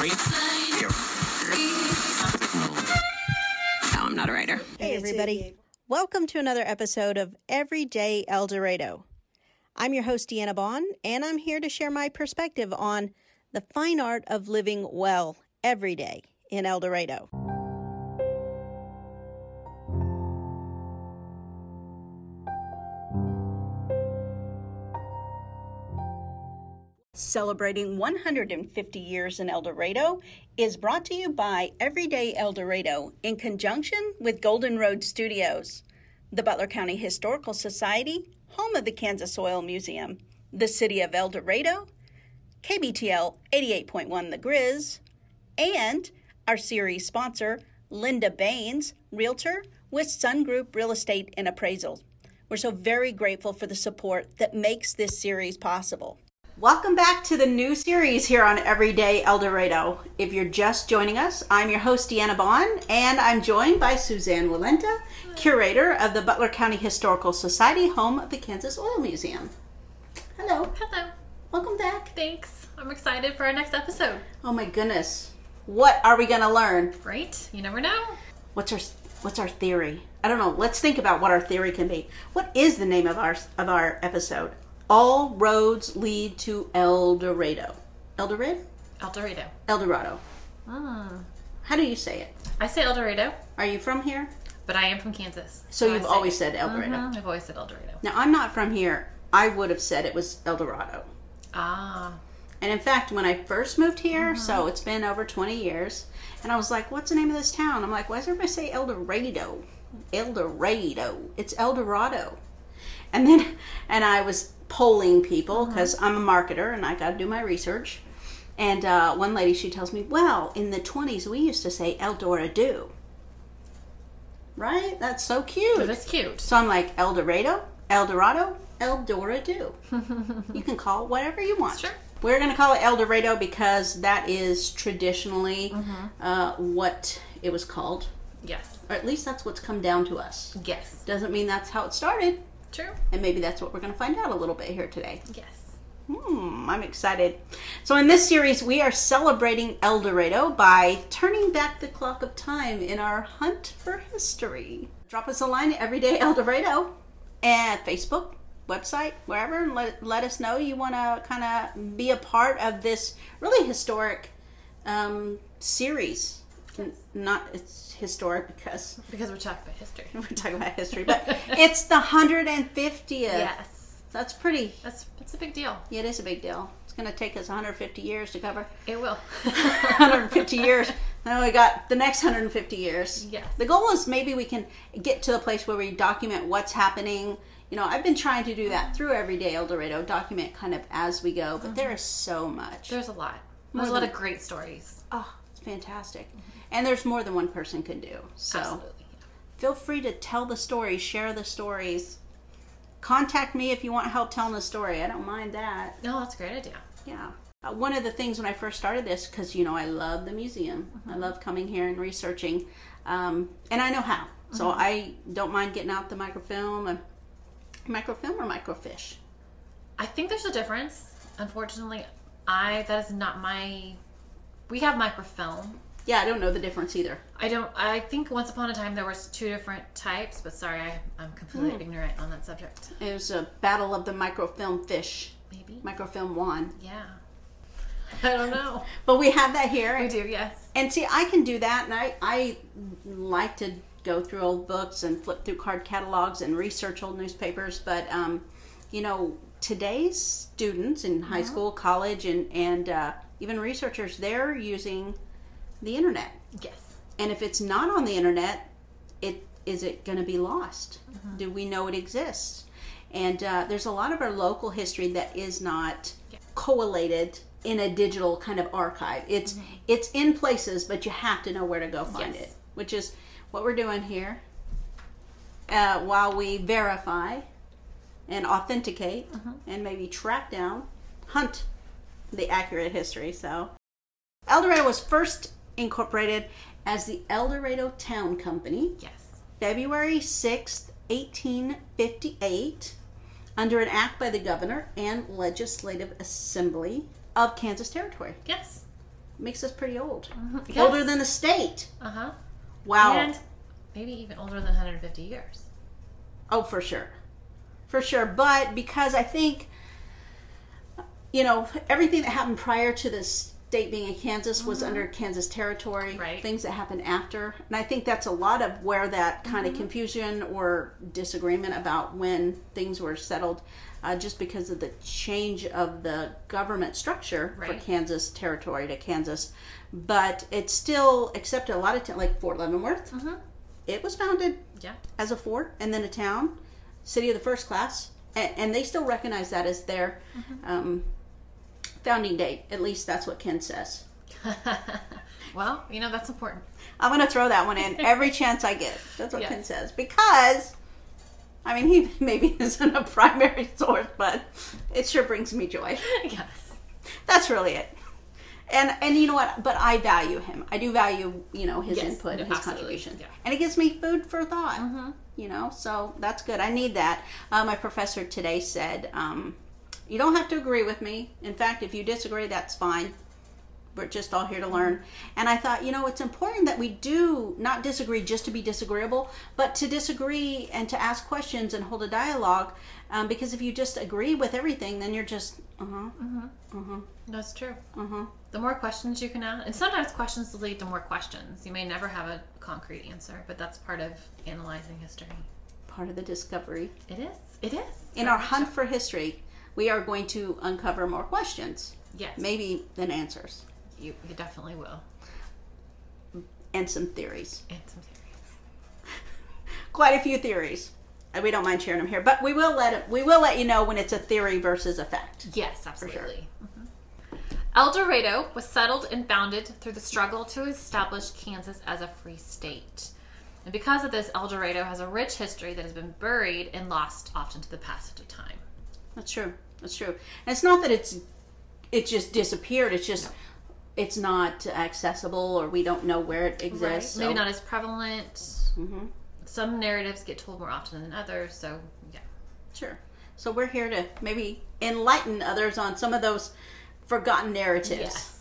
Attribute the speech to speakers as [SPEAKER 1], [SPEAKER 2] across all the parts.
[SPEAKER 1] No, I'm not a writer.
[SPEAKER 2] Hey, everybody. Welcome to another episode of Everyday El Dorado. I'm your host, Deanna Bond, and I'm here to share my perspective on the fine art of living well every day in El Dorado. Celebrating 150 years in El Dorado is brought to you by Everyday El Dorado in conjunction with Golden Road Studios, the Butler County Historical Society, home of the Kansas Oil Museum, the City of El Dorado, KBTL 88.1 The Grizz, and our series sponsor, Linda Baines, Realtor with Sun Group Real Estate and Appraisal. We're so very grateful for the support that makes this series possible. Welcome back to the new series here on Everyday El Dorado. If you're just joining us, I'm your host, Deanna Bond, and I'm joined by Suzanne Walenta, curator of the Butler County Historical Society, home of the Kansas Oil Museum. Hello.
[SPEAKER 3] Hello.
[SPEAKER 2] Welcome back.
[SPEAKER 3] Thanks. I'm excited for our next episode.
[SPEAKER 2] Oh my goodness. What are we going to learn?
[SPEAKER 3] Right? You never know.
[SPEAKER 2] What's our what's our theory? I don't know. Let's think about what our theory can be. What is the name of our of our episode? All roads lead to El Dorado. El Dorado?
[SPEAKER 3] El Dorado.
[SPEAKER 2] El Dorado.
[SPEAKER 3] Ah.
[SPEAKER 2] How do you say it?
[SPEAKER 3] I say El Dorado,
[SPEAKER 2] Are you from here?
[SPEAKER 3] but I am from Kansas.
[SPEAKER 2] So
[SPEAKER 3] I
[SPEAKER 2] you've always said El Dorado.
[SPEAKER 3] Mhm, I've always said El Dorado.
[SPEAKER 2] Now I'm not from here. I would have said it was El Dorado.
[SPEAKER 3] Ah.
[SPEAKER 2] And in fact, when I first moved here, so it's been over 20 years, and I was like, what's the name of this town? I'm like, why does everybody say El Dorado? El Dorado. It's El Dorado. And then, and I was polling people because I'm a marketer and I got to do my research. And uh, one lady, she tells me, well, in the 20s, we used to say El Dorado. Right? That's so cute.
[SPEAKER 3] It's cute.
[SPEAKER 2] So I'm like, El Dorado, El Dorado, El Dorado. you can call it whatever you want.
[SPEAKER 3] Sure.
[SPEAKER 2] We're going to call it El Dorado because that is traditionally
[SPEAKER 3] Mm-hmm.
[SPEAKER 2] uh, what it was called.
[SPEAKER 3] Yes.
[SPEAKER 2] Or at least that's what's come down to us.
[SPEAKER 3] Yes.
[SPEAKER 2] Doesn't mean that's how it started.
[SPEAKER 3] True.
[SPEAKER 2] And maybe that's what we're going to find out a little bit here today.
[SPEAKER 3] Yes.
[SPEAKER 2] Hmm, I'm excited. So, in this series, we are celebrating El Dorado by turning back the clock of time in our hunt for history. Drop us a line every day, El Dorado, and Facebook, website, wherever, and let, let us know you want to kind of be a part of this really historic um, series. N- Not it's historic because
[SPEAKER 3] Because we're talking about history.
[SPEAKER 2] we're talking about history, but it's the 150th.
[SPEAKER 3] Yes.
[SPEAKER 2] That's pretty
[SPEAKER 3] That's that's a big deal.
[SPEAKER 2] yeah, it is a big deal. It's going to take us 150 years to cover.
[SPEAKER 3] It will.
[SPEAKER 2] 150 years. Now we got the next 150 years.
[SPEAKER 3] Yes.
[SPEAKER 2] The goal is maybe we can get to a place where we document what's happening. You know, I've been trying to do that through Everyday El Dorado, document kind of as we go, but mm-hmm. there is so much.
[SPEAKER 3] There's a lot.
[SPEAKER 2] More
[SPEAKER 3] There's a lot
[SPEAKER 2] than-
[SPEAKER 3] of great stories.
[SPEAKER 2] oh, it's fantastic. Mm-hmm. And there's more than one person can do. So
[SPEAKER 3] Absolutely.
[SPEAKER 2] feel free to tell the stories, share the stories. Contact me if you want help telling the story. I don't mind that.
[SPEAKER 3] No, that's a great idea.
[SPEAKER 2] Yeah. Uh, one of the things when I first started this, because you know I love the museum, I love coming here and researching, um, and I know how. So I don't mind getting out the microfilm, and microfilm or microfiche.
[SPEAKER 3] I think there's a difference. Unfortunately, I that is not my. We have microfilm.
[SPEAKER 2] Yeah, I don't know the difference either.
[SPEAKER 3] I don't. I think once upon a time there was two different types, but sorry, I, I'm completely
[SPEAKER 2] Hmm.
[SPEAKER 3] ignorant on that subject.
[SPEAKER 2] It was a battle of the microfilm fish.
[SPEAKER 3] Maybe.
[SPEAKER 2] Microfilm one.
[SPEAKER 3] Yeah. I don't know.
[SPEAKER 2] but we have that here.
[SPEAKER 3] we do. Yes.
[SPEAKER 2] And see, I can do that, and I, I like to go through old books and flip through card catalogs and research old newspapers. But, um, you know, today's students in high school, college, and, and uh, even researchers, they're using the internet.
[SPEAKER 3] Yes.
[SPEAKER 2] And if it's not on the internet, it is it going to be lost? Do we know it exists? And uh, there's a lot of our local history that is not collated in a digital kind of archive. It's it's in places, but you have to know where to go find
[SPEAKER 3] Yes.
[SPEAKER 2] it, which is what we're doing here. Uh, while we verify and authenticate and maybe track down, hunt the accurate history. So El Dorado was first incorporated as the El Dorado Town Company
[SPEAKER 3] Yes.
[SPEAKER 2] February 6th, 1858, under an act by the governor and legislative assembly of Kansas Territory.
[SPEAKER 3] Yes.
[SPEAKER 2] makes us pretty old.
[SPEAKER 3] Yes.
[SPEAKER 2] Older than the state.
[SPEAKER 3] Uh huh.
[SPEAKER 2] Wow.
[SPEAKER 3] And maybe even older than 150 years.
[SPEAKER 2] Oh, for sure. For sure. But because I think, you know, everything that happened prior to the state being in Kansas was under Kansas territory.
[SPEAKER 3] Right.
[SPEAKER 2] Things that happened after. And I think that's a lot of where that kind of confusion or disagreement about when things were settled, uh, just because of the change of the government structure for Kansas territory to Kansas. But it's still accepted a lot of, t- like Fort Leavenworth. It was founded
[SPEAKER 3] Yeah.
[SPEAKER 2] as a fort and then a town, city of the first class, and, and they still recognize that as their um, founding date. At least that's what Ken says.
[SPEAKER 3] well, you know, that's important.
[SPEAKER 2] I'm going to throw that one in every chance I get. That's what Ken says because, I mean, he maybe isn't a primary source, but it sure brings me joy.
[SPEAKER 3] yes.
[SPEAKER 2] That's really it. And and you know what? But I value him. I do value you know his
[SPEAKER 3] Yes,
[SPEAKER 2] input,
[SPEAKER 3] no,
[SPEAKER 2] his
[SPEAKER 3] absolutely,
[SPEAKER 2] contribution,
[SPEAKER 3] yeah. Mm-hmm.
[SPEAKER 2] and it gives me food for thought. You know, so that's good. I need that. Uh, my professor today said, um, "You don't have to agree with me. In fact, if you disagree, that's fine. We're just all here to learn." And I thought, you know, it's important that we do not disagree just to be disagreeable, but to disagree and to ask questions and hold a dialogue. Um, because if you just agree with everything, then you're just, uh huh,
[SPEAKER 3] That's true.
[SPEAKER 2] uh huh.
[SPEAKER 3] The more questions you can ask, and sometimes questions lead to more questions. You may never have a concrete answer, but that's part of analyzing history.
[SPEAKER 2] part of the discovery.
[SPEAKER 3] It is. It is.
[SPEAKER 2] In our hunt for history, we are going to uncover more questions,
[SPEAKER 3] Yes.
[SPEAKER 2] maybe than answers,
[SPEAKER 3] You, you definitely will.
[SPEAKER 2] and some theories.
[SPEAKER 3] And some theories.
[SPEAKER 2] Quite a few theories. And we don't mind sharing them here, but we will let it, we will let you know when it's a theory versus a fact.
[SPEAKER 3] Yes, absolutely. Mhm. El Dorado was settled and founded through the struggle to establish Kansas as a free state. And because of this, El Dorado has a rich history that has been buried and lost often to the passage of time.
[SPEAKER 2] That's true. That's true. And it's not that it's it just disappeared. It's just it's not accessible, or we don't know where it exists.
[SPEAKER 3] Maybe
[SPEAKER 2] so-
[SPEAKER 3] not as prevalent. Mm-hmm. Some narratives get told more often than others, so yeah.
[SPEAKER 2] Sure. So we're here to maybe enlighten others on some of those forgotten narratives.
[SPEAKER 3] Yes.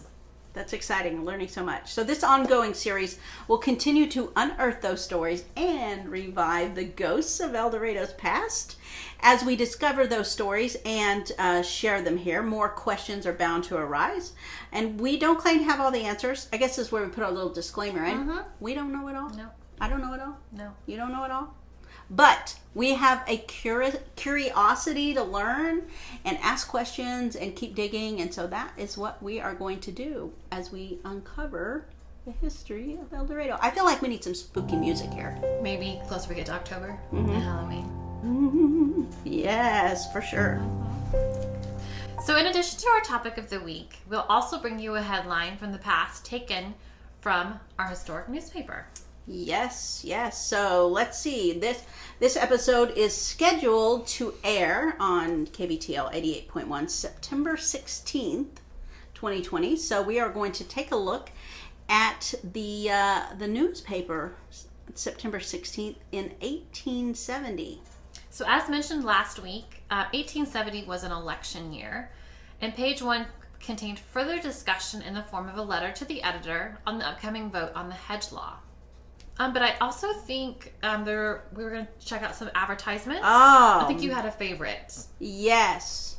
[SPEAKER 2] That's exciting, learning so much. So, this ongoing series will continue to unearth those stories and revive the ghosts of El Dorado's past. As we discover those stories and uh, share them here, more questions are bound to arise. And we don't claim to have all the answers. I guess this is where we put our little disclaimer in. We don't know it all.
[SPEAKER 3] No,
[SPEAKER 2] I don't know it all.
[SPEAKER 3] no.
[SPEAKER 2] You don't know it all? But we have a curi- curiosity to learn and ask questions and keep digging. And so that is what we are going to do as we uncover the history of El Dorado. I feel like we need some spooky music here.
[SPEAKER 3] Maybe closer we get to October mm-hmm. and Halloween.
[SPEAKER 2] Yes, for sure.
[SPEAKER 3] So, in addition to our topic of the week, we'll also bring you a headline from the past taken from our historic newspaper.
[SPEAKER 2] Yes, yes. So let's see. This this episode is scheduled to air on KBTL 88.1 September 16th, 2020. So we are going to take a look at the uh, the newspaper September 16th in 1870.
[SPEAKER 3] So, as mentioned last week, uh, 1870 was an election year, and page one contained further discussion in the form of a letter to the editor on the upcoming vote on the hedge law. Um, but I also think um, there we were going to check out some advertisements.
[SPEAKER 2] Oh,
[SPEAKER 3] I think you had a favorite.
[SPEAKER 2] Yes.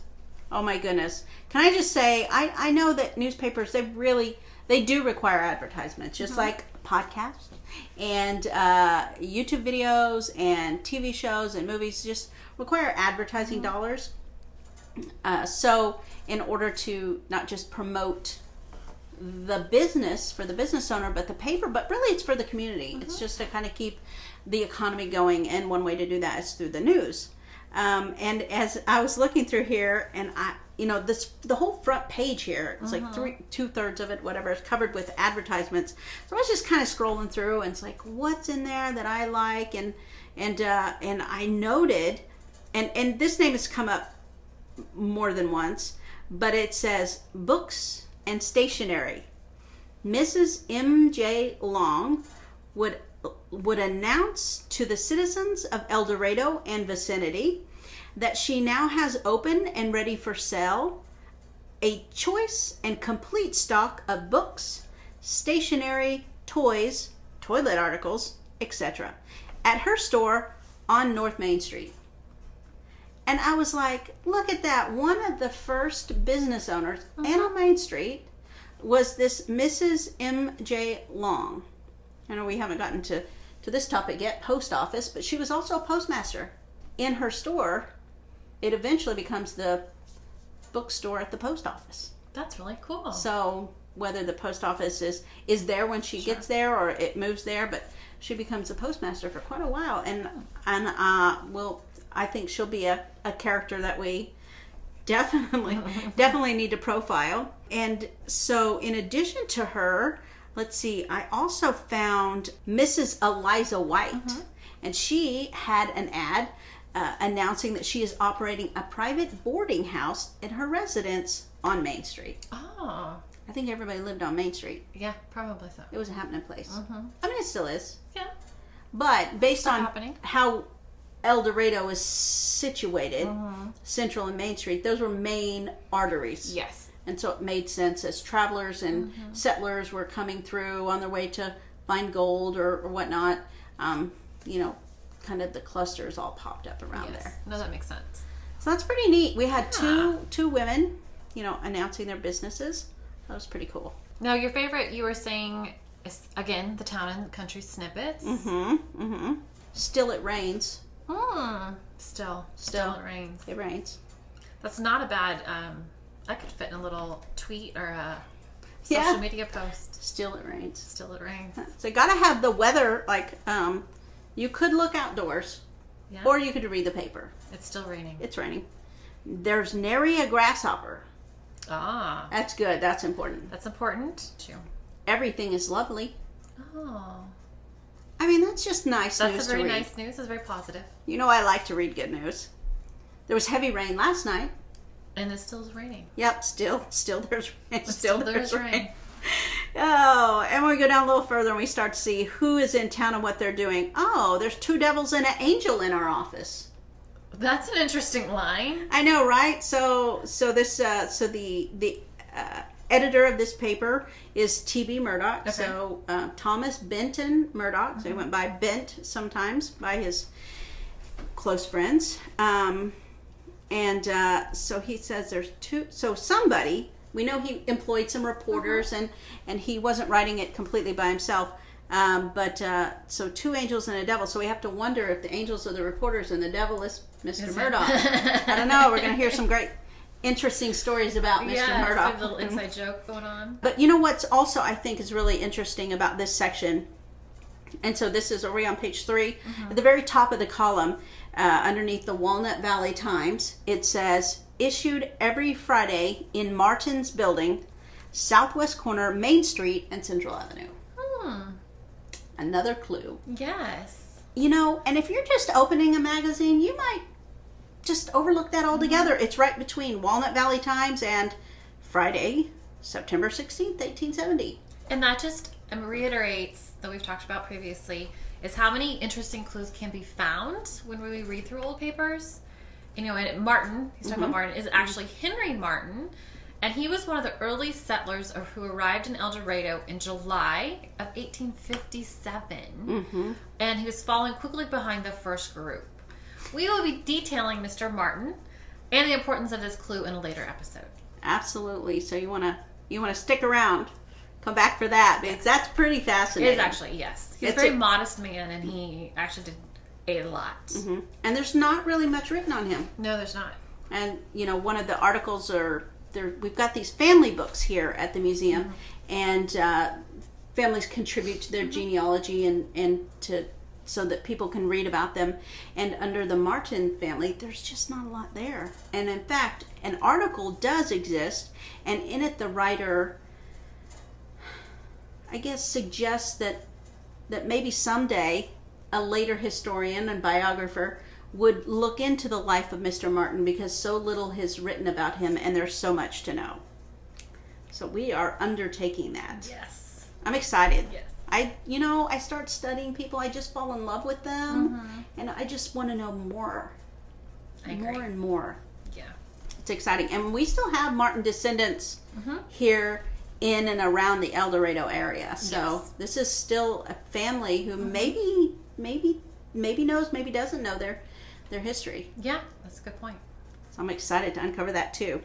[SPEAKER 2] Oh my goodness. Can I just say I, I know that newspapers they really they do require advertisements just like podcasts and uh, YouTube videos and TV shows and movies just require advertising dollars. Uh, so in order to not just promote the business for the business owner, but the paper, but really it's for the community. It's just to kind of keep the economy going, and one way to do that is through the news. Um, and as I was looking through here, and I, you know, this the whole front page here, it's like three two thirds of it, whatever, is covered with advertisements. So I was just kind of scrolling through, and it's like, what's in there that I like, and and uh, and I noted, and and this name has come up more than once, but it says books and stationery. Mrs. M.J. Long would would announce to the citizens of El Dorado and vicinity that she now has open and ready for sale a choice and complete stock of books, stationery, toys, toilet articles, etc. at her store on North Main Street. And I was like, look at that. One of the first business owners and on Main Street was this Mrs. M.J. Long. I know we haven't gotten to, to this topic yet, post office, but she was also a postmaster. In her store, it eventually becomes the bookstore at the post office.
[SPEAKER 3] That's really cool.
[SPEAKER 2] So whether the post office is is there when she gets there or it moves there, but she becomes a postmaster for quite a while, and and uh, will I think she'll be a, a character that we definitely definitely need to profile. And so in addition to her, let's see, I also found Mrs. Eliza White, mm-hmm. and she had an ad. Uh, announcing that she is operating a private boarding house in her residence on Main Street.
[SPEAKER 3] oh,
[SPEAKER 2] I think everybody lived on Main Street.
[SPEAKER 3] yeah, probably so.
[SPEAKER 2] It was a happening place. Mm-hmm. I mean, it still is.
[SPEAKER 3] Yeah.
[SPEAKER 2] But based on
[SPEAKER 3] happening.
[SPEAKER 2] how El Dorado is situated, Central and Main Street, those were main arteries.
[SPEAKER 3] Yes.
[SPEAKER 2] And so it made sense as travelers and
[SPEAKER 3] Mm-hmm.
[SPEAKER 2] settlers were coming through on their way to find gold or, or whatnot. Um, you know, kind of the clusters all popped up around
[SPEAKER 3] Yes.
[SPEAKER 2] there.
[SPEAKER 3] No, that makes sense.
[SPEAKER 2] So that's pretty neat. We had two two women, you know, announcing their businesses. That was pretty cool.
[SPEAKER 3] Now, your favorite, you were saying, is again the town and country snippets.
[SPEAKER 2] Mm-hmm. Mm-hmm. Still it rains.
[SPEAKER 3] Hmm. Still, still, it rains.
[SPEAKER 2] It rains.
[SPEAKER 3] That's not a bad. Um, I could fit in a little tweet or a social
[SPEAKER 2] Yeah.
[SPEAKER 3] media post.
[SPEAKER 2] Still it rains.
[SPEAKER 3] Still, it rains.
[SPEAKER 2] So you gotta have the weather like um you could look outdoors
[SPEAKER 3] Yeah.
[SPEAKER 2] or you could read the paper.
[SPEAKER 3] it's still raining.
[SPEAKER 2] It's raining. There's nary a grasshopper.
[SPEAKER 3] Ah,
[SPEAKER 2] That's good. That's important.
[SPEAKER 3] that's important too.
[SPEAKER 2] Everything is lovely.
[SPEAKER 3] Oh,
[SPEAKER 2] I mean, that's just nice
[SPEAKER 3] that's
[SPEAKER 2] news
[SPEAKER 3] a very nice news. It's very positive,
[SPEAKER 2] You know, I like to read good news. There was heavy rain last night.
[SPEAKER 3] and it still is raining.
[SPEAKER 2] Yep, still, still there's rain.
[SPEAKER 3] still there's rain.
[SPEAKER 2] Oh, and we go down a little further and we start to see who is in town and what they're doing. Oh, there's two devils and an angel in our office.
[SPEAKER 3] That's an interesting line.
[SPEAKER 2] I know, right? So, so this, uh, so the the uh, editor of this paper is T.B. Murdock.
[SPEAKER 3] Okay.
[SPEAKER 2] So uh, Thomas Benton Murdock. So he went by Bent sometimes by his close friends. Um, and uh, so he says there's two. So somebody we know he employed some reporters and and he wasn't writing it completely by himself. Um, but uh, so two angels and a devil. So we have to wonder if the angels are the reporters and the devil is Mr.
[SPEAKER 3] Is?
[SPEAKER 2] Murdock. I don't know. We're going to hear some great, interesting stories about Mr.
[SPEAKER 3] Yeah,
[SPEAKER 2] Murdock.
[SPEAKER 3] a little inside joke going on.
[SPEAKER 2] But you know what's also I think is really interesting about this section, and so this is already on page 3
[SPEAKER 3] Mm-hmm.
[SPEAKER 2] At the very top of the column, uh, underneath the Walnut Valley Times, it says issued every Friday in Martin's Building, Southwest Corner, Main Street, and Central Avenue.
[SPEAKER 3] Hmm.
[SPEAKER 2] Another clue.
[SPEAKER 3] Yes.
[SPEAKER 2] You know, and if you're just opening a magazine, you might just overlook that mm-hmm. altogether. It's right between Walnut Valley Times and Friday, September 16th, 1870.
[SPEAKER 3] And that just um, reiterates that we've talked about previously is how many interesting clues can be found when we read through old papers. You know, and Martin, he's talking about mm-hmm. Martin, is actually Henry Martin, and he was one of the early settlers who arrived in El Dorado in July of 1857, mm-hmm. and he was following quickly behind the first group. We will be detailing Mr. Martin and the importance of this clue in a later episode.
[SPEAKER 2] Absolutely. So you want to you want to stick around. Come back for that because that's pretty fascinating.
[SPEAKER 3] is actually, yes. He's
[SPEAKER 2] It's
[SPEAKER 3] a very
[SPEAKER 2] a-
[SPEAKER 3] modest man, and he actually did a lot.
[SPEAKER 2] Mhm. And there's not really much written on him.
[SPEAKER 3] No, there's not.
[SPEAKER 2] And you know, one of the articles are there. We've got these family books here at the museum, and uh, families contribute to their genealogy and and to so that people can read about them. And under the Martin family, there's just not a lot there. And in fact, an article does exist, and in it, the writer, I guess, suggests that that maybe someday a later historian and biographer would look into the life of Mr. Martin because so little is written about him and there's so much to know. So we are undertaking that.
[SPEAKER 3] Yes.
[SPEAKER 2] I'm excited.
[SPEAKER 3] Yes.
[SPEAKER 2] I you know, I start studying people, I just fall in love with them mm-hmm. and I just want to know more. More and more.
[SPEAKER 3] Yeah.
[SPEAKER 2] It's exciting. And we still have Martin descendants mm-hmm. here in and around the El Dorado area. So
[SPEAKER 3] Yes.
[SPEAKER 2] this is still a family who mm-hmm. maybe, maybe, maybe knows, maybe doesn't know their their history.
[SPEAKER 3] Yeah, that's a good point.
[SPEAKER 2] So I'm excited to uncover that too.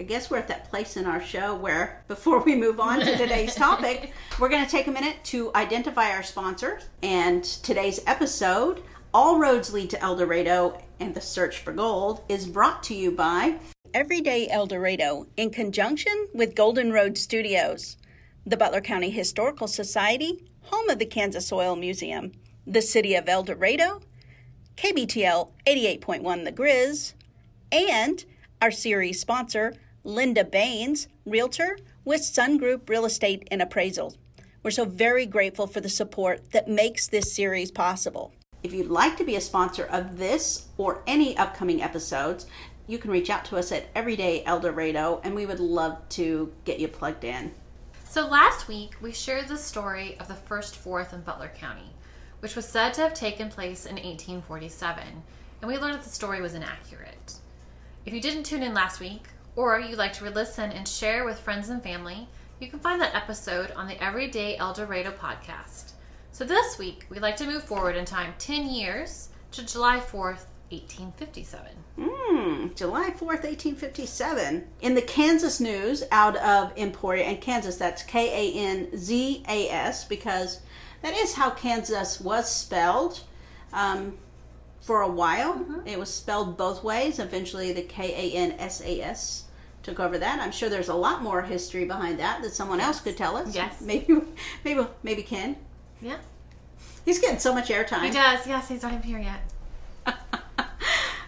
[SPEAKER 2] I guess we're at that place in our show where, before we move on to today's topic, we're going to take a minute to identify our sponsor. And today's episode, All Roads Lead to El Dorado and the Search for Gold, is brought to you by Everyday El Dorado in conjunction with Golden Road Studios, the Butler County Historical Society, home of the Kansas Oil Museum, the City of El Dorado, KBTL 88.1 The Grizz, and our series sponsor, Linda Baines, Realtor with Sun Group Real Estate and Appraisals. We're so very grateful for the support that makes this series possible. If you'd like to be a sponsor of this or any upcoming episodes, you can reach out to us at Everyday El Dorado, and we would love to get you plugged in.
[SPEAKER 3] So last week we shared the story of the first fourth in Butler County, which was said to have taken place in 1847, and we learned that the story was inaccurate. If you didn't tune in last week, or you'd like to re-listen and share with friends and family, you can find that episode on the Everyday El Dorado podcast. So this week we'd like to move forward in time 10 years to July 4th, 1857.
[SPEAKER 2] Hmm, July 4th, 1857. In the Kanzas News out of Emporia, and Kansas, that's K A N Z A S, because that is how Kansas was spelled um, for a while. Mm-hmm. It was spelled both ways. Eventually, the K A N S A S took over that. I'm sure there's a lot more history behind that that someone else could tell us.
[SPEAKER 3] Yes.
[SPEAKER 2] Maybe, maybe, maybe Ken.
[SPEAKER 3] Yeah.
[SPEAKER 2] He's getting so much airtime.
[SPEAKER 3] He does. Yes, he's not even here yet.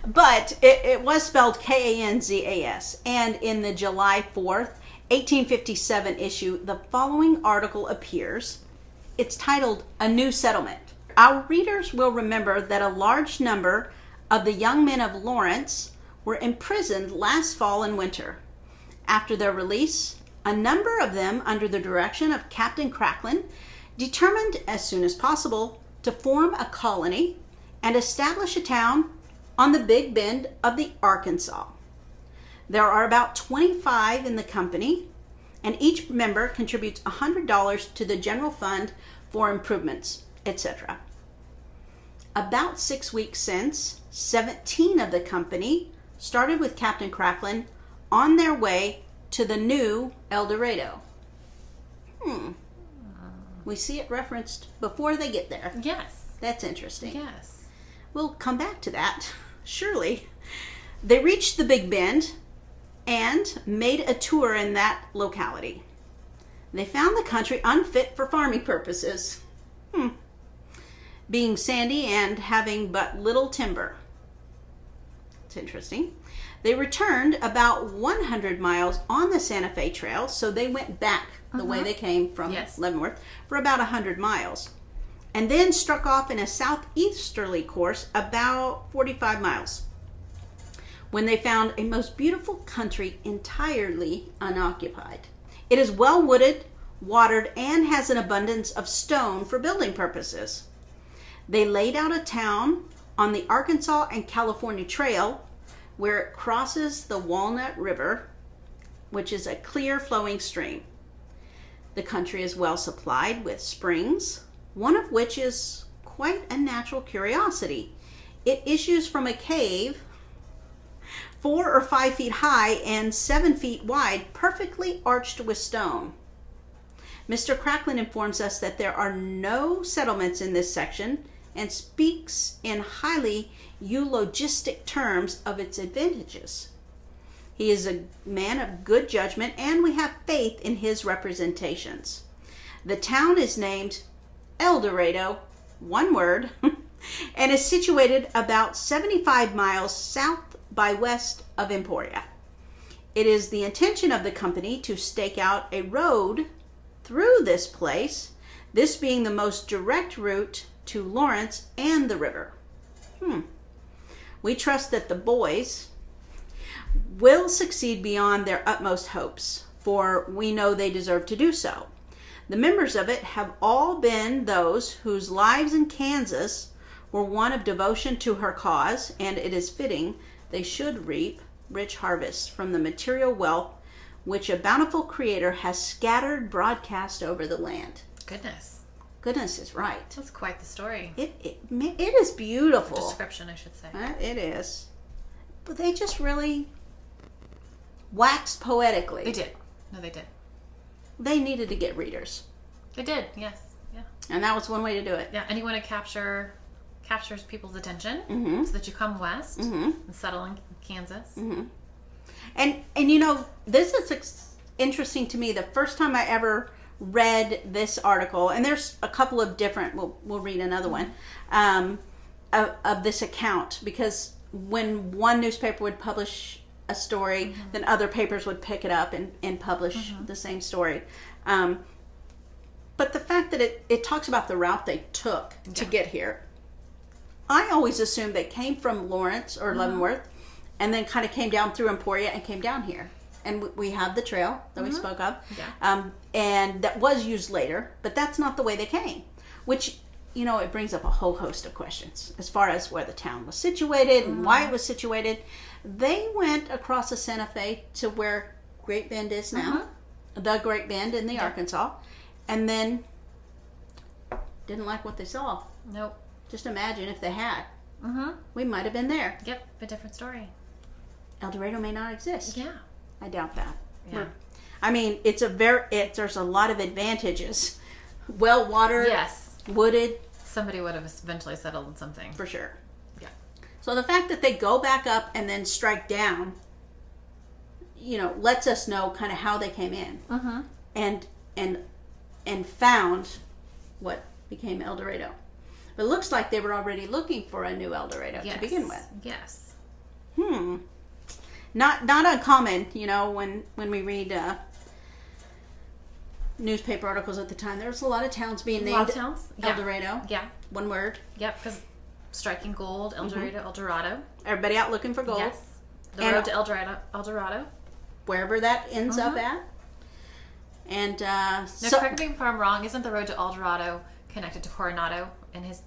[SPEAKER 2] but it, it was spelled K A N Z A S. And in the July 4th, 1857 issue, the following article appears. It's titled A New Settlement. Our readers will remember that a large number of the young men of Lawrence were imprisoned last fall and winter. After their release, a number of them, under the direction of Captain Cracklin, determined as soon as possible to form a colony and establish a town on the Big Bend of the Arkansas. There are about 25 in the company, and each member contributes $100 to the general fund for improvements, etc. About six weeks since, 17 of the company started with Captain Cracklin on their way to the new El Dorado. Hmm. We see it referenced before they get there.
[SPEAKER 3] Yes.
[SPEAKER 2] That's interesting.
[SPEAKER 3] Yes.
[SPEAKER 2] We'll come back to that, surely. They reached the Big Bend and made a tour in that locality. They found the country unfit for farming purposes, hmm. Being sandy and having but little timber. It's interesting. They returned about 100 miles on the Santa Fe Trail, so they went back the way uh-huh. they came from
[SPEAKER 3] Yes.
[SPEAKER 2] Leavenworth for about 100 miles and then struck off in a southeasterly course about 45 miles when they found a most beautiful country entirely unoccupied. It is well wooded, watered, and has an abundance of stone for building purposes. They laid out a town on the Arkansas and California Trail where it crosses the Walnut River, which is a clear flowing stream. The country is well supplied with springs, one of which is quite a natural curiosity. It issues from a cave four or five feet high and seven feet wide, perfectly arched with stone. Mr. Cracklin informs us that there are no settlements in this section and speaks in highly eulogistic terms of its advantages. He is a man of good judgment, and we have faith in his representations. The town is named El Dorado, one word, and is situated about 75 miles south by west of Emporia. It is the intention of the company to stake out a road through this place, this being the most direct route to Lawrence and the river. Hmm. We trust that the boys will succeed beyond their utmost hopes, for we know they deserve to do so. The members of it have all been those whose lives in Kansas were one of devotion to her cause, and it is fitting they should reap rich harvests from the material wealth which a bountiful creator has scattered broadcast over the land.
[SPEAKER 3] Goodness.
[SPEAKER 2] Goodness is right.
[SPEAKER 3] That's quite the story.
[SPEAKER 2] It, it, it is beautiful.
[SPEAKER 3] Description, I should say.
[SPEAKER 2] Uh, It is. But they just really waxed poetically.
[SPEAKER 3] They did. No, they did.
[SPEAKER 2] They needed to get readers.
[SPEAKER 3] They did, yes. Yeah.
[SPEAKER 2] And that was one way to do it.
[SPEAKER 3] Yeah, and you want to capture captures people's attention
[SPEAKER 2] Mm-hmm.
[SPEAKER 3] so that you come west and settle in Kansas.
[SPEAKER 2] Mm-hmm. And and you know, this is ex- interesting to me. The first time I ever read this article, and there's a couple of different. We'll we'll read another one um, of, of this account because when one newspaper would publish a story, then other papers would pick it up and and publish the same story. Um, but the fact that it, it talks about the route they took to get here, I always assumed they came from Lawrence or Leavenworth and then kind of came down through Emporia and came down here. And we- have the trail that we spoke of.
[SPEAKER 3] Yeah.
[SPEAKER 2] Um, and that was used later, but that's not the way they came, which, you know, it brings up a whole host of questions as far as where the town was situated and why it was situated. They went across the Santa Fe to where Great Bend is now, the Great Bend in the Arkansas, and then didn't like what they saw.
[SPEAKER 3] Nope.
[SPEAKER 2] Just imagine if they had.
[SPEAKER 3] Mm-hmm.
[SPEAKER 2] We might have been there.
[SPEAKER 3] Yep, a different story.
[SPEAKER 2] El Dorado may not exist.
[SPEAKER 3] Yeah.
[SPEAKER 2] I doubt that.
[SPEAKER 3] Yeah.
[SPEAKER 2] We're- I mean, it's a very it, there's a lot of advantages. Well watered,
[SPEAKER 3] Yes.
[SPEAKER 2] wooded
[SPEAKER 3] Somebody would have eventually settled on something.
[SPEAKER 2] for sure.
[SPEAKER 3] Yeah.
[SPEAKER 2] So the fact that they go back up and then strike down, you know, lets us know kind of how they came in
[SPEAKER 3] Mm-hmm.
[SPEAKER 2] and and and found what became El Dorado. But it looks like they were already looking for a new El Dorado
[SPEAKER 3] Yes.
[SPEAKER 2] to begin with.
[SPEAKER 3] Yes.
[SPEAKER 2] Hmm. Not not uncommon, you know, when when we read uh, newspaper articles at the time. There was a lot of towns being named
[SPEAKER 3] towns?
[SPEAKER 2] El Dorado.
[SPEAKER 3] Yeah.
[SPEAKER 2] One word.
[SPEAKER 3] Yep, because striking gold, El Dorado, El Dorado.
[SPEAKER 2] Everybody out looking for gold.
[SPEAKER 3] Yes. The
[SPEAKER 2] And-
[SPEAKER 3] road to El Dorado. El Dorado.
[SPEAKER 2] Wherever that ends up
[SPEAKER 3] Mhm.
[SPEAKER 2] at. And uh,
[SPEAKER 3] No,
[SPEAKER 2] so
[SPEAKER 3] correct me if I'm wrong. Isn't the road to El Dorado connected to Coronado and his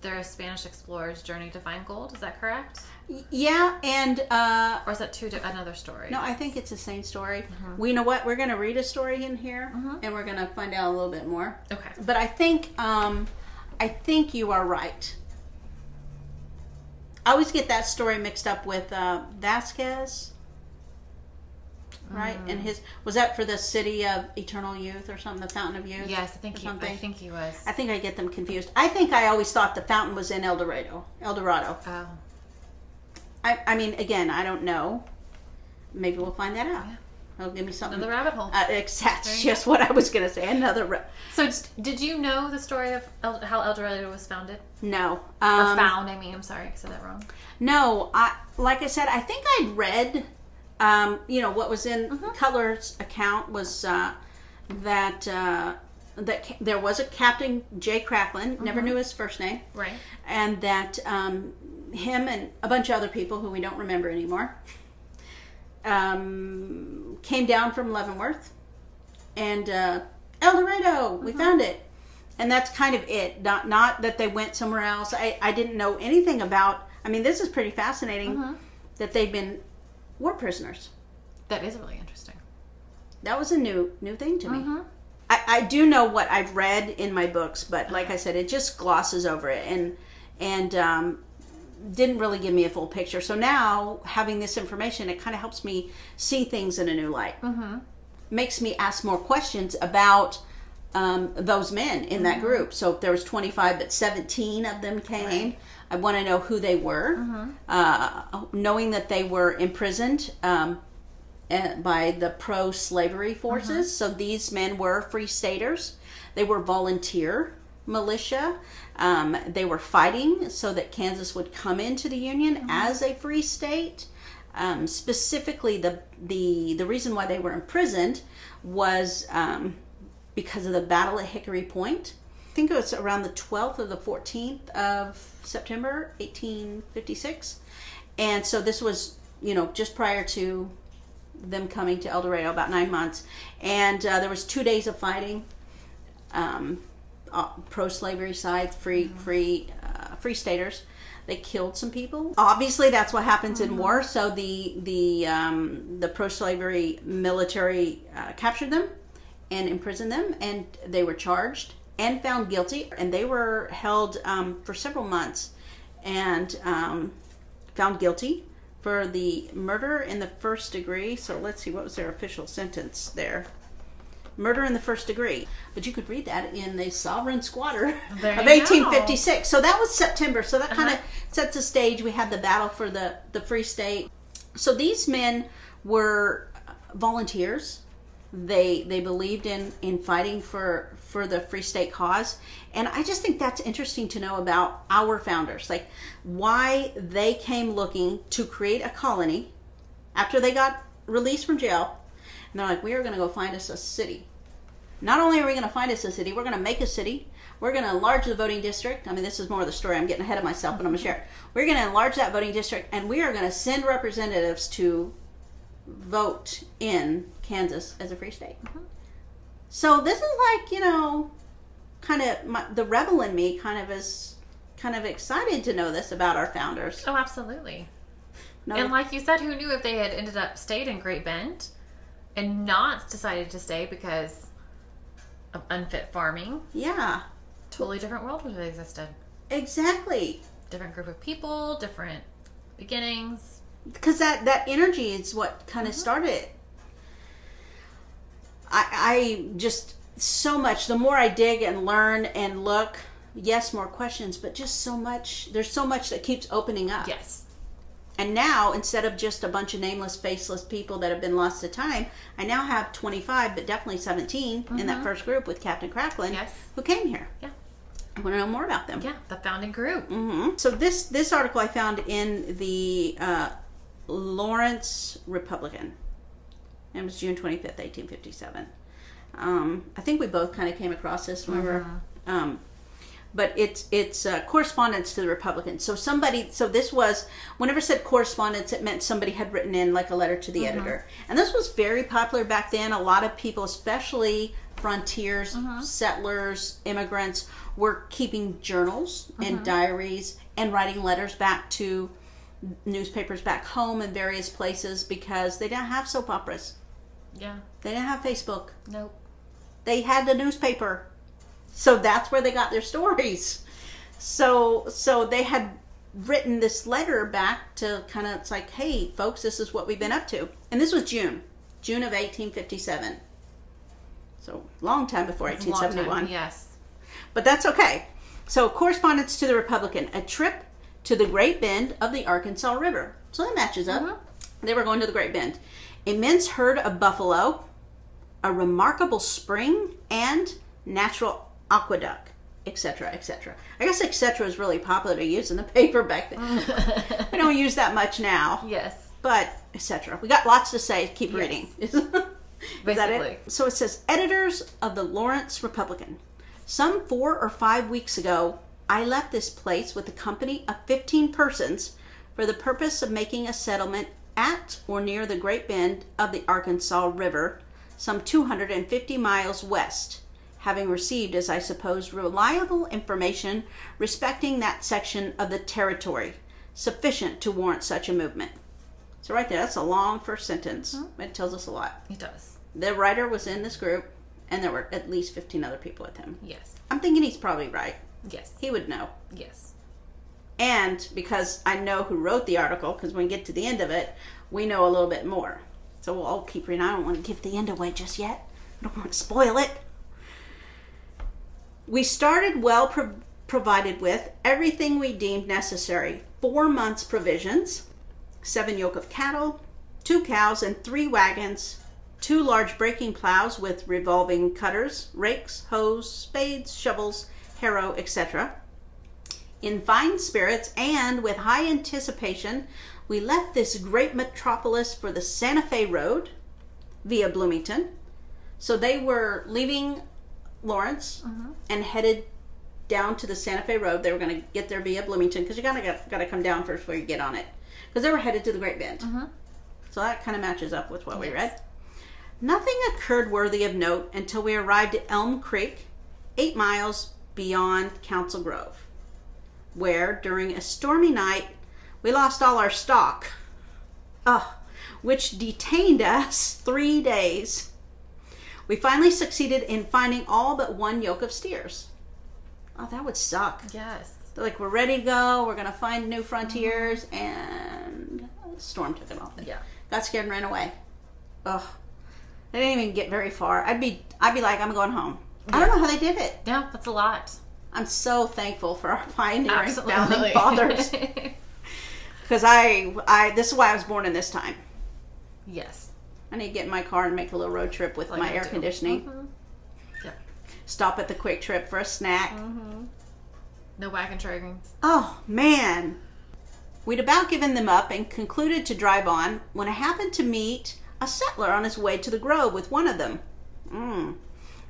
[SPEAKER 3] their Spanish explorer's journey to find gold? Is that correct?
[SPEAKER 2] Yeah, and uh,
[SPEAKER 3] Or is that two another story?
[SPEAKER 2] no, I think it's the same story.
[SPEAKER 3] Mm-hmm.
[SPEAKER 2] We know what we're going to read a story in here, and we're going to find out a little bit more.
[SPEAKER 3] Okay.
[SPEAKER 2] But I think um, I think you are right. I always get that story mixed up with uh, Vasquez, right?
[SPEAKER 3] Mm.
[SPEAKER 2] And his was that for the city of eternal youth or something, the fountain of youth?
[SPEAKER 3] Yes, I think he, I think he was.
[SPEAKER 2] I think I get them confused. I think I always thought the fountain was in El Dorado. El Dorado.
[SPEAKER 3] Oh,
[SPEAKER 2] I, I mean, again, I don't know. Maybe we'll find that out.
[SPEAKER 3] Yeah.
[SPEAKER 2] It'll give me something.
[SPEAKER 3] another rabbit hole.
[SPEAKER 2] uh, that's just what I was going to say. Another. Ra-
[SPEAKER 3] so, did you know the story of El, how El Dorado was founded
[SPEAKER 2] no.
[SPEAKER 3] or
[SPEAKER 2] Um,
[SPEAKER 3] found? I mean, I'm sorry, I said that wrong.
[SPEAKER 2] No, I like I said, I think I'd read. Um, you know what was in
[SPEAKER 3] Mm-hmm.
[SPEAKER 2] Cutler's account was uh, that uh, that ca- there was a Captain Jay Cracklin.
[SPEAKER 3] Mm-hmm.
[SPEAKER 2] Never knew his first name,
[SPEAKER 3] Right.
[SPEAKER 2] and that um, him and a bunch of other people who we don't remember anymore um, came down from Leavenworth and uh, El Dorado. We found it, and that's kind of it. Not not that they went somewhere else. I I didn't know anything about. I mean, this is pretty fascinating that they've been war prisoners.
[SPEAKER 3] That is really interesting.
[SPEAKER 2] That was a new new thing to me.
[SPEAKER 3] Mhm.
[SPEAKER 2] I, I do know what I've read in my books, but like I said, it just glosses over it and and um, didn't really give me a full picture. So now having this information, it kind of helps me see things in a new light.
[SPEAKER 3] Mm-hmm.
[SPEAKER 2] Makes me ask more questions about um, those men in that group. So if there was 25, but 17 of them came. I want to know who they were, uh, knowing that they were imprisoned um, uh, by the pro-slavery forces. So these men were free staters. They were volunteer militia. Um, they were fighting so that Kansas would come into the Union as a free state. Um, specifically, the the the reason why they were imprisoned was um, because of the Battle at Hickory Point. I think it was around the 12th or the 14th of September, 1856. And so this was, you know, just prior to them coming to El Dorado, about nine months. And uh, there was two days of fighting. Um, uh, pro-slavery side, free, free, uh, free staters. They killed some people. Obviously, that's what happens in war. So the the um, the pro-slavery military uh, captured them and imprisoned them, and they were charged and found guilty, and they were held um, for several months and um, found guilty for the murder in the first degree. So let's see, what was their official sentence there? Murder in the first degree. But you could read that in the Sovereign Squatter
[SPEAKER 3] There
[SPEAKER 2] of
[SPEAKER 3] you
[SPEAKER 2] 1856. So that was September. So that kind of
[SPEAKER 3] Uh-huh.
[SPEAKER 2] sets the stage. We had the battle for the, the Free State. So these men were volunteers. They they believed in in fighting for for the Free State cause, and I just think that's interesting to know about our founders, like why they came looking to create a colony after they got released from jail, and they're like, we are going to go find us a city. Not only are we going to find us a city, we're going to make a city. We're going to enlarge the voting district. I mean, this is more of the story. I'm getting ahead of myself, but I'm going to share it. We're going to enlarge that voting district, and we are going to send representatives to vote in Kansas as a free state. Mm-hmm. So this is like, you know, kind of my, the rebel in me kind of is kind of excited to know this about our founders.
[SPEAKER 3] Oh, absolutely.
[SPEAKER 2] No,
[SPEAKER 3] And like you said, who knew if they had ended up stayed in Great Bend and not decided to stay because of unfit farming?
[SPEAKER 2] yeah,
[SPEAKER 3] Totally different world would have existed.
[SPEAKER 2] exactly.
[SPEAKER 3] Different group of people, different beginnings.
[SPEAKER 2] because that that energy is what kind of mm-hmm. started it. I, I just so much. The more I dig and learn and look, yes, more questions, but just so much. There's so much that keeps opening up.
[SPEAKER 3] Yes.
[SPEAKER 2] And now, instead of just a bunch of nameless, faceless people that have been lost to time, I now have 25, but definitely 17 in that first group with Captain Cracklin,
[SPEAKER 3] Yes.
[SPEAKER 2] who came here.
[SPEAKER 3] Yeah.
[SPEAKER 2] I want to know more about them.
[SPEAKER 3] Yeah. The founding group.
[SPEAKER 2] hmm So this this article I found in the uh, Lawrence Republican. It was June twenty fifth, eighteen fifty seven. Um, I think we both kind of came across this when we were. Um, but it's it's uh, correspondence to the Republicans. So somebody, so this was whenever it said correspondence, it meant somebody had written in like a letter to the mm-hmm. editor, and this was very popular back then. A lot of people, especially frontiers, mm-hmm. settlers, immigrants, were keeping journals and mm-hmm. diaries and writing letters back to newspapers back home in various places because they didn't have soap operas,
[SPEAKER 3] Yeah.
[SPEAKER 2] they didn't have Facebook,
[SPEAKER 3] Nope.
[SPEAKER 2] they had the newspaper so that's where they got their stories so so they had written this letter back to kind of it's like hey folks this is what we've been up to and this was june june of 1857 so long time before
[SPEAKER 3] Long time,
[SPEAKER 2] 1871
[SPEAKER 3] Yes.
[SPEAKER 2] but that's okay. So, correspondence to the Republican, a trip to the Great Bend of the Arkansas River. So that matches up. Uh-huh. They were going to the Great Bend. Immense herd of buffalo, a remarkable spring, and natural aqueduct, etc., etc. I guess etc. is really popular to use in the paper back then. we don't use that much now
[SPEAKER 3] Yes.
[SPEAKER 2] but etc. We got lots to say. Keep
[SPEAKER 3] Yes.
[SPEAKER 2] reading. Is that it? So it says, editors of the Lawrence Republican. Some four or five weeks ago, I left this place with a company of 15 persons for the purpose of making a settlement at or near the Great Bend of the Arkansas River, some 250 miles west, having received, as I suppose, reliable information respecting that section of the territory sufficient to warrant such a movement. So right there, that's a long first sentence. Mm-hmm. It tells us a lot.
[SPEAKER 3] It does.
[SPEAKER 2] The writer was in this group, and there were at least 15 other people with him.
[SPEAKER 3] Yes.
[SPEAKER 2] I'm thinking he's probably right.
[SPEAKER 3] Yes.
[SPEAKER 2] He would know.
[SPEAKER 3] Yes.
[SPEAKER 2] And because I know who wrote the article, because when we get to the end of it, we know a little bit more. So we'll all keep reading. I don't want to give the end away just yet. I don't want to spoil it. We started well pro- provided with everything we deemed necessary four months' provisions, seven yoke of cattle, two cows, and three wagons, two large breaking plows with revolving cutters, rakes, hoes, spades, shovels, harrow, etc. In fine spirits and with high anticipation, we left this great metropolis for the Santa Fe Road via Bloomington. So they were leaving Lawrence and headed down to the Santa Fe Road. They were going to get there via Bloomington because you gotta got, got to come down first before you get on it. Because they were headed to the Great Bend. So that kind of matches up with what we read. Nothing occurred worthy of note until we arrived at Elm Creek, eight miles beyond Council Grove. where, during a stormy night, we lost all our stock, uh, which detained us three days. We finally succeeded in finding all but one yoke of steers. Oh, that would suck.
[SPEAKER 3] Yes.
[SPEAKER 2] They're like, we're ready to go. We're gonna find new frontiers, and the storm took them all.
[SPEAKER 3] Yeah.
[SPEAKER 2] Got scared and ran away. Ugh. They didn't even get very far. I'd be, I'd be like, I'm going home. I don't know how they did it.
[SPEAKER 3] Yeah, that's a lot.
[SPEAKER 2] I'm so thankful for our pioneering
[SPEAKER 3] Absolutely.
[SPEAKER 2] founding fathers. Because I, I, this is why I was born in this time.
[SPEAKER 3] yes.
[SPEAKER 2] I need to get in my car and make a little road trip with
[SPEAKER 3] Like
[SPEAKER 2] my
[SPEAKER 3] I
[SPEAKER 2] air
[SPEAKER 3] do.
[SPEAKER 2] conditioning.
[SPEAKER 3] Mhm. Yep.
[SPEAKER 2] Stop at the QuikTrip for a snack.
[SPEAKER 3] Mm-hmm. No wagon trains.
[SPEAKER 2] Oh man. We'd about given them up and concluded to drive on when I happened to meet a settler on his way to the grove with one of them. Mm.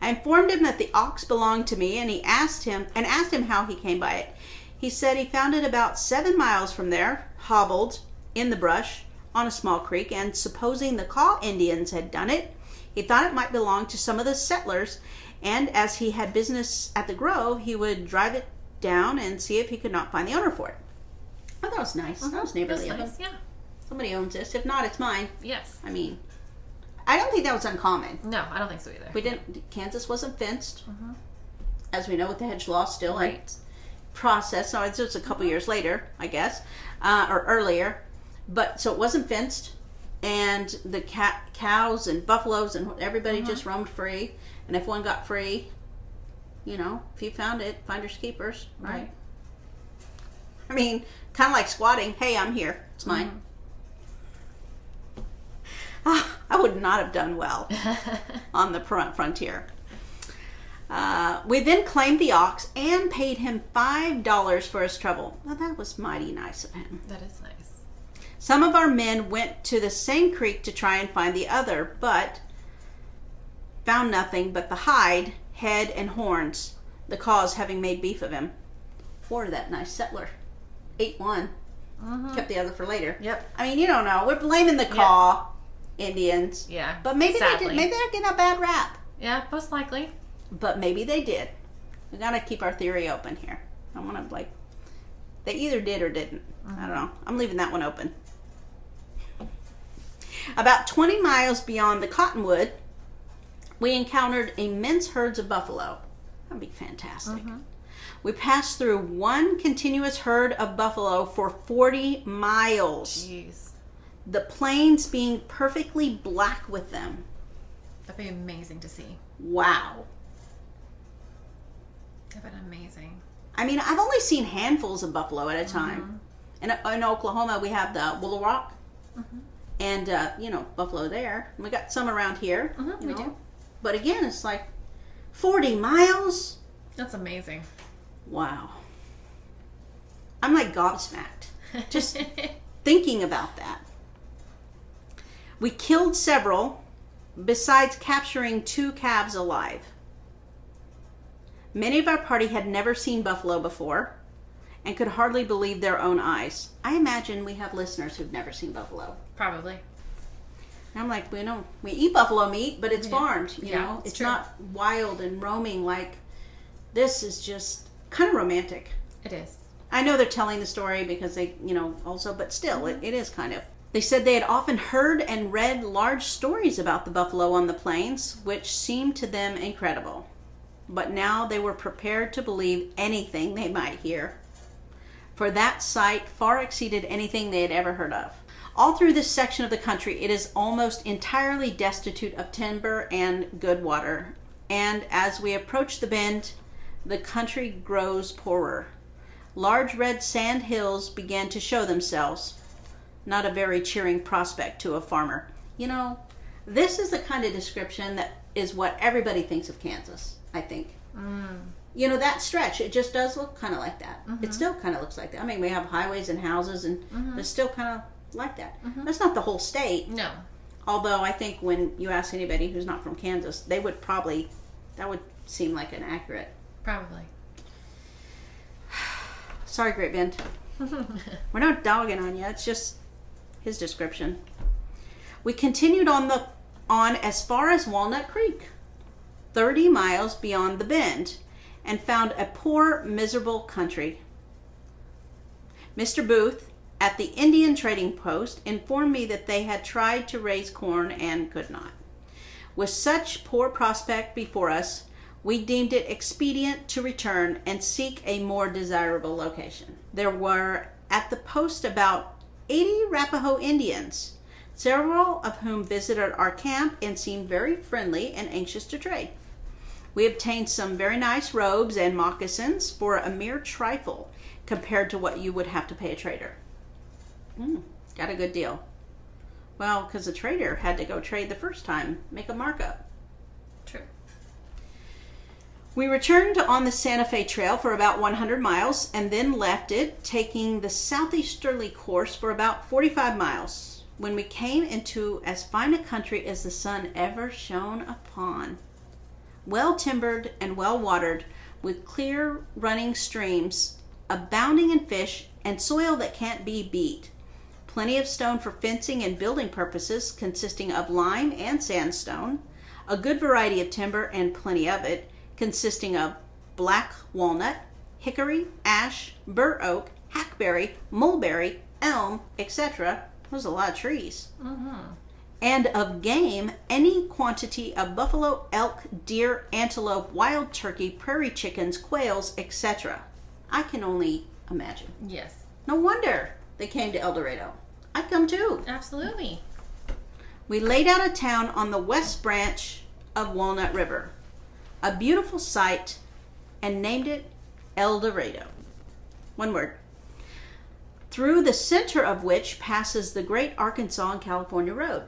[SPEAKER 2] I informed him that the ox belonged to me and he asked him and asked him how he came by it. He said he found it about seven miles from there, hobbled in the brush on a small creek, and supposing the Kaw Indians had done it, he thought it might belong to some of the settlers, and as he had business at the grove, he would drive it down and see if he could not find the owner for it. Oh, that was nice. That was neighborly
[SPEAKER 3] That's
[SPEAKER 2] of him.
[SPEAKER 3] nice. Yeah.
[SPEAKER 2] Somebody owns this. If not, it's mine.
[SPEAKER 3] Yes.
[SPEAKER 2] I mean, I don't think that was uncommon.
[SPEAKER 3] No, I don't think so either.
[SPEAKER 2] We didn't. Kansas wasn't fenced, as we know with the hedge law still in
[SPEAKER 3] Right.
[SPEAKER 2] process. So it's just a couple years later, I guess, uh, or earlier. But so it wasn't fenced, and the cat, cows and buffaloes and everybody just roamed free. And if one got free, you know, if you found it, finders keepers, right?
[SPEAKER 3] Right.
[SPEAKER 2] I mean, kind of like squatting. Hey, I'm here. It's mine. Ah, I would not have done well on the front frontier. Uh, we then claimed the ox and paid him five dollars for his trouble. Well, that was mighty nice of him.
[SPEAKER 3] that is nice.
[SPEAKER 2] Some of our men went to the same creek to try and find the other, but found nothing but the hide, head, and horns, the Kaws having made beef of him. Or that nice settler. Ate one, uh-huh. kept the other for later.
[SPEAKER 3] Yep.
[SPEAKER 2] I mean, you don't know. We're blaming the Kaw Indians.
[SPEAKER 3] Yeah.
[SPEAKER 2] But maybe they
[SPEAKER 3] Sadly.
[SPEAKER 2] did. Maybe they're getting a bad rap.
[SPEAKER 3] Yeah, most likely.
[SPEAKER 2] But maybe they did. We gotta keep our theory open here. I want to like. They either did or didn't. I uh-huh. don't know. I'm leaving that one open. About 20 miles beyond the Cottonwood, we encountered immense herds of buffalo. That'd be fantastic. Mm-hmm. We passed through one continuous herd of buffalo for 40 miles.
[SPEAKER 3] Jeez.
[SPEAKER 2] The plains being perfectly black with them.
[SPEAKER 3] That'd be amazing to see.
[SPEAKER 2] Wow.
[SPEAKER 3] That'd been amazing.
[SPEAKER 2] I mean, I've only seen handfuls of buffalo at a time. Mm-hmm. In, in Oklahoma, we have the Woolaroc, mm-hmm. And uh, you know buffalo there. We got some around here. You
[SPEAKER 3] we
[SPEAKER 2] know.
[SPEAKER 3] do.
[SPEAKER 2] But again, it's like forty miles.
[SPEAKER 3] That's amazing.
[SPEAKER 2] Wow. I'm like gobsmacked just thinking about that. We killed several, besides capturing two calves alive. Many of our party had never seen buffalo before and could hardly believe their own eyes. I imagine we have listeners who've never seen buffalo.
[SPEAKER 3] Probably.
[SPEAKER 2] And I'm like, we know we eat buffalo meat, but it's farmed. You
[SPEAKER 3] Yeah,
[SPEAKER 2] know,
[SPEAKER 3] it's
[SPEAKER 2] it's not wild and roaming like this. Is just kind of romantic.
[SPEAKER 3] It is.
[SPEAKER 2] I know they're telling the story because they, you know, also, but still, it, mm-hmm. it is kind of. They said they had often heard and read large stories about the buffalo on the plains, which seemed to them incredible. But now they were prepared to believe anything they might hear. For that sight far exceeded anything they had ever heard of. All through this section of the country, it is almost entirely destitute of timber and good water. And as we approach the bend, the country grows poorer. Large red sand hills began to show themselves. Not a very cheering prospect to a farmer. You know, this is the kind of description that is what everybody thinks of Kansas, I think. Mm. You know, that stretch, it just does look kind of like that. It mm-hmm. still kind of looks like that. I mean, we have highways and houses, and mm-hmm. it's still kind of like that. Mm-hmm. That's not the whole state.
[SPEAKER 3] No.
[SPEAKER 2] Although I think when you ask anybody who's not from Kansas, they would probably, that would seem like an accurate
[SPEAKER 3] Probably.
[SPEAKER 2] Sorry, Great Bend. We're not dogging on you. It's just his description. We continued on the on as far as Walnut Creek, 30 miles beyond the bend, and found a poor, miserable country. Mr. Booth at the Indian Trading Post informed me that they had tried to raise corn and could not. With such poor prospect before us, we deemed it expedient to return and seek a more desirable location. There were at the post about 80 Rapaho Indians, several of whom visited our camp and seemed very friendly and anxious to trade. We obtained some very nice robes and moccasins for a mere trifle compared to what you would have to pay a trader. Mm, got a good deal. Well, because the trader had to go trade the first time, make a markup.
[SPEAKER 3] True.
[SPEAKER 2] We returned on the Santa Fe Trail for about 100 miles and then left it, taking the southeasterly course for about 45 miles when we came into as fine a country as the sun ever shone upon. Well timbered and well watered, with clear running streams, abounding in fish, and soil that can't be beat. Plenty of stone for fencing and building purposes, consisting of lime and sandstone. A good variety of timber, and plenty of it, consisting of black walnut, hickory, ash, bur oak, hackberry, mulberry, elm, etc. There's a lot of trees. Mm-hmm. And of game, any quantity of buffalo, elk, deer, antelope, wild turkey, prairie chickens, quails, etc. I can only imagine.
[SPEAKER 3] Yes.
[SPEAKER 2] No wonder they came to El Dorado. I'd come too.
[SPEAKER 3] Absolutely.
[SPEAKER 2] We laid out a town on the west branch of Walnut River, a beautiful site, and named it El Dorado. One word. Through the center of which passes the great Arkansas and California Road.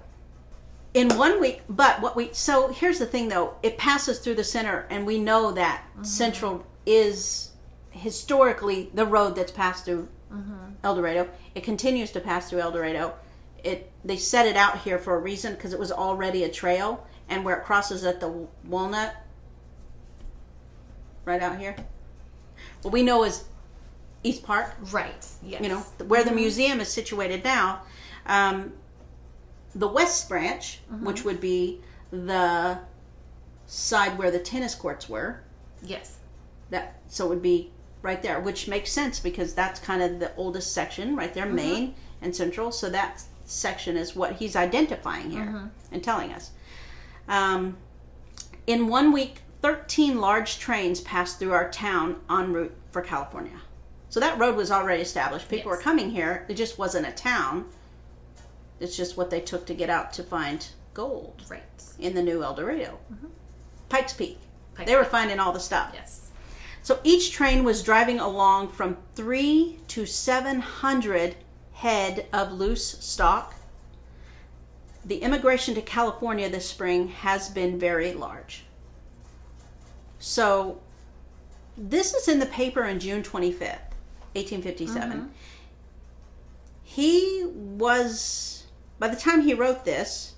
[SPEAKER 2] In one week, but what we so here's the thing though, it passes through the center, and we know that mm-hmm. Central is historically the road that's passed through mm-hmm. El Dorado. It continues to pass through El Dorado. It they set it out here for a reason because it was already a trail, and where it crosses at the Walnut, right out here, what we know is East Park.
[SPEAKER 3] Right. Yes.
[SPEAKER 2] You know where the mm-hmm. museum is situated now. Um, the West Branch, mm-hmm. which would be the side where the tennis courts were,
[SPEAKER 3] Yes.
[SPEAKER 2] that so it would be right there which makes sense because that's kind of the oldest section right there mm-hmm. main and central. So that section is what he's identifying here mm-hmm. and telling us. Um, in one week 13 large trains passed through our town en route for california. So that road was already established. People
[SPEAKER 3] Yes.
[SPEAKER 2] were coming here. It just wasn't a town it's just what they took to get out to find gold
[SPEAKER 3] Right.
[SPEAKER 2] in the new el dorado mm-hmm. pikes peak
[SPEAKER 3] Pikes
[SPEAKER 2] they were
[SPEAKER 3] Peak.
[SPEAKER 2] finding all the stuff
[SPEAKER 3] Yes.
[SPEAKER 2] so each train was driving along from three to seven hundred head of loose stock. The immigration to California this spring has been very large. So this is in the paper on June 25th, 1857. Mm-hmm. He was, by the time he wrote this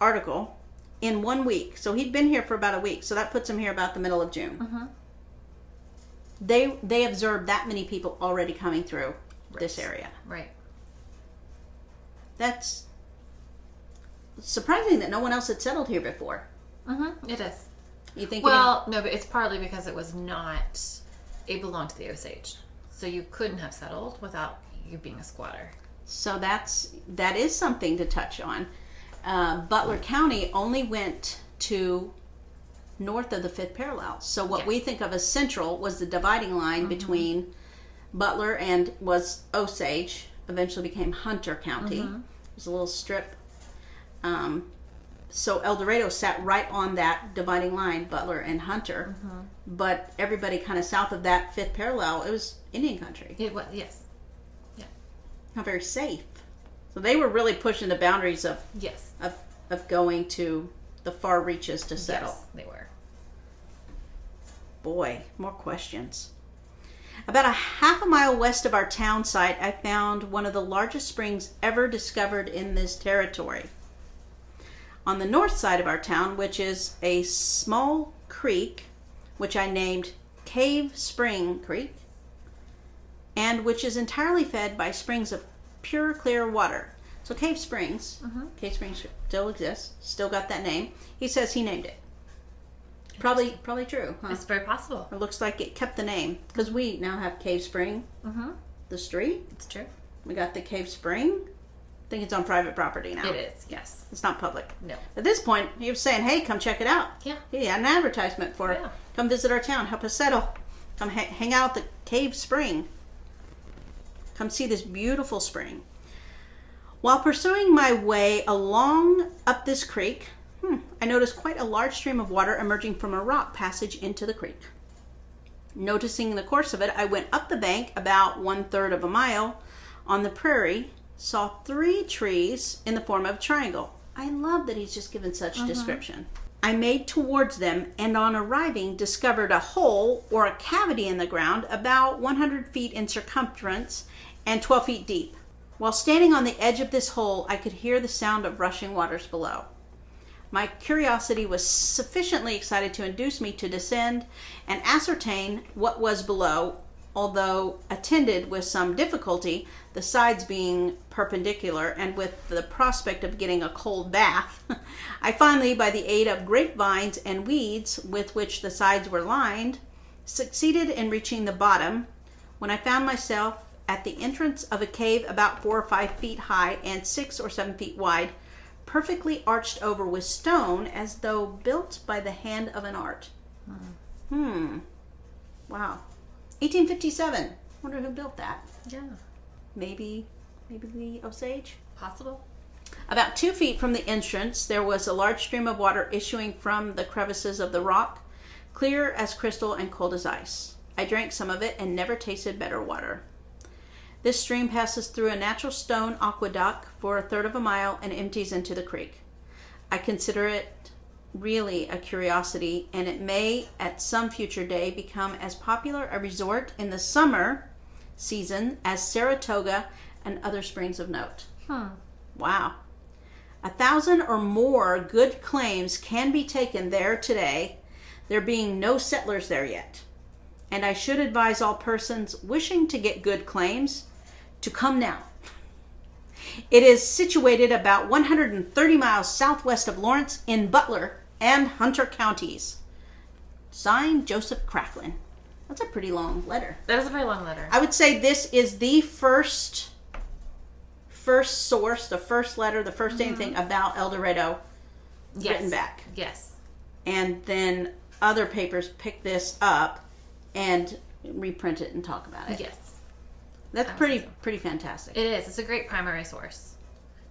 [SPEAKER 2] article, in one week. So he'd been here for about a week. So that puts him here about the middle of June. They they observed that many people already coming through this area.
[SPEAKER 3] Right.
[SPEAKER 2] That's surprising that no one else had settled here before.
[SPEAKER 3] Mm-hmm. It is.
[SPEAKER 2] You think?
[SPEAKER 3] Well, no, but it's partly because it was not. It belonged to the Osage, so you couldn't have settled without you being a squatter.
[SPEAKER 2] So that's that is something to touch on. Uh, Butler County only went to north of the fifth parallel. So what we think of as central was the dividing line between Butler and was Osage. Eventually became Hunter County. It was a little strip. Um, so El Dorado sat right on that dividing line, Butler and Hunter. But everybody kind of south of that fifth parallel, it was Indian country.
[SPEAKER 3] It was yes,
[SPEAKER 2] Not very safe. So they were really pushing the boundaries of
[SPEAKER 3] yes,
[SPEAKER 2] of, of going to the far reaches to settle.
[SPEAKER 3] yes, they were.
[SPEAKER 2] Boy, more questions. About a half a mile west of our town site, I found one of the largest springs ever discovered in this territory. On the north side of our town, which is a small creek, which I named Cave Spring Creek, and which is entirely fed by springs of pure clear water. So Cave Springs, Cave Springs still exists, still got that name. He says he named it. Probably, probably true. Huh?
[SPEAKER 3] It's very possible.
[SPEAKER 2] It looks like it kept the name because we now have Cave Spring.
[SPEAKER 3] Mm-hmm.
[SPEAKER 2] the street.
[SPEAKER 3] It's true.
[SPEAKER 2] We got the cave spring. I think it's on private property now.
[SPEAKER 3] It is. Yes.
[SPEAKER 2] It's not public.
[SPEAKER 3] No.
[SPEAKER 2] At this point, he was saying, "Hey, come check it out."
[SPEAKER 3] Yeah.
[SPEAKER 2] He had an advertisement for it. Come visit our town. Help us settle. Come ha- hang out at the cave spring. Come see this beautiful spring. While pursuing my way along up this creek, hmm, I noticed quite a large stream of water emerging from a rock passage into the creek. Noticing the course of it, I went up the bank about one third of a mile on the prairie, saw three trees in the form of a triangle. I love that he's just given such description. I made towards them and on arriving discovered a hole or a cavity in the ground about 100 feet in circumference and 12 feet deep. While standing on the edge of this hole, I could hear the sound of rushing waters below. My curiosity was sufficiently excited to induce me to descend and ascertain what was below, although attended with some difficulty, the sides being perpendicular and with the prospect of getting a cold bath. I finally, by the aid of grapevines and weeds with which the sides were lined, succeeded in reaching the bottom when I found myself at the entrance of a cave about four or five feet high and six or seven feet wide, perfectly arched over with stone as though built by the hand of an art. Hmm. Wow. 1857. Wonder who built that.
[SPEAKER 3] Yeah.
[SPEAKER 2] Maybe, maybe the Osage.
[SPEAKER 3] Possible.
[SPEAKER 2] About two feet from the entrance, there was a large stream of water issuing from the crevices of the rock, clear as crystal and cold as ice. I drank some of it and never tasted better water. This stream passes through a natural stone aqueduct for a third of a mile and empties into the creek. I consider it really a curiosity, and it may at some future day become as popular a resort in the summer season as Saratoga and other springs of note.
[SPEAKER 3] Hmm.
[SPEAKER 2] Wow. A thousand or more good claims can be taken there today, there being no settlers there yet. And I should advise all persons wishing to get good claims to come now. It is situated about 130 miles southwest of Lawrence in Butler and Hunter counties. Signed Joseph Cracklin. That's a pretty long letter.
[SPEAKER 3] That is a very long letter.
[SPEAKER 2] I would say this is the first first source, the first letter, the 1st mm-hmm. anything about El Dorado
[SPEAKER 3] yes.
[SPEAKER 2] written back.
[SPEAKER 3] Yes.
[SPEAKER 2] And then other papers pick this up and reprint it and talk about it.
[SPEAKER 3] Yes.
[SPEAKER 2] That's pretty pretty fantastic.
[SPEAKER 3] It is. It's a great primary source.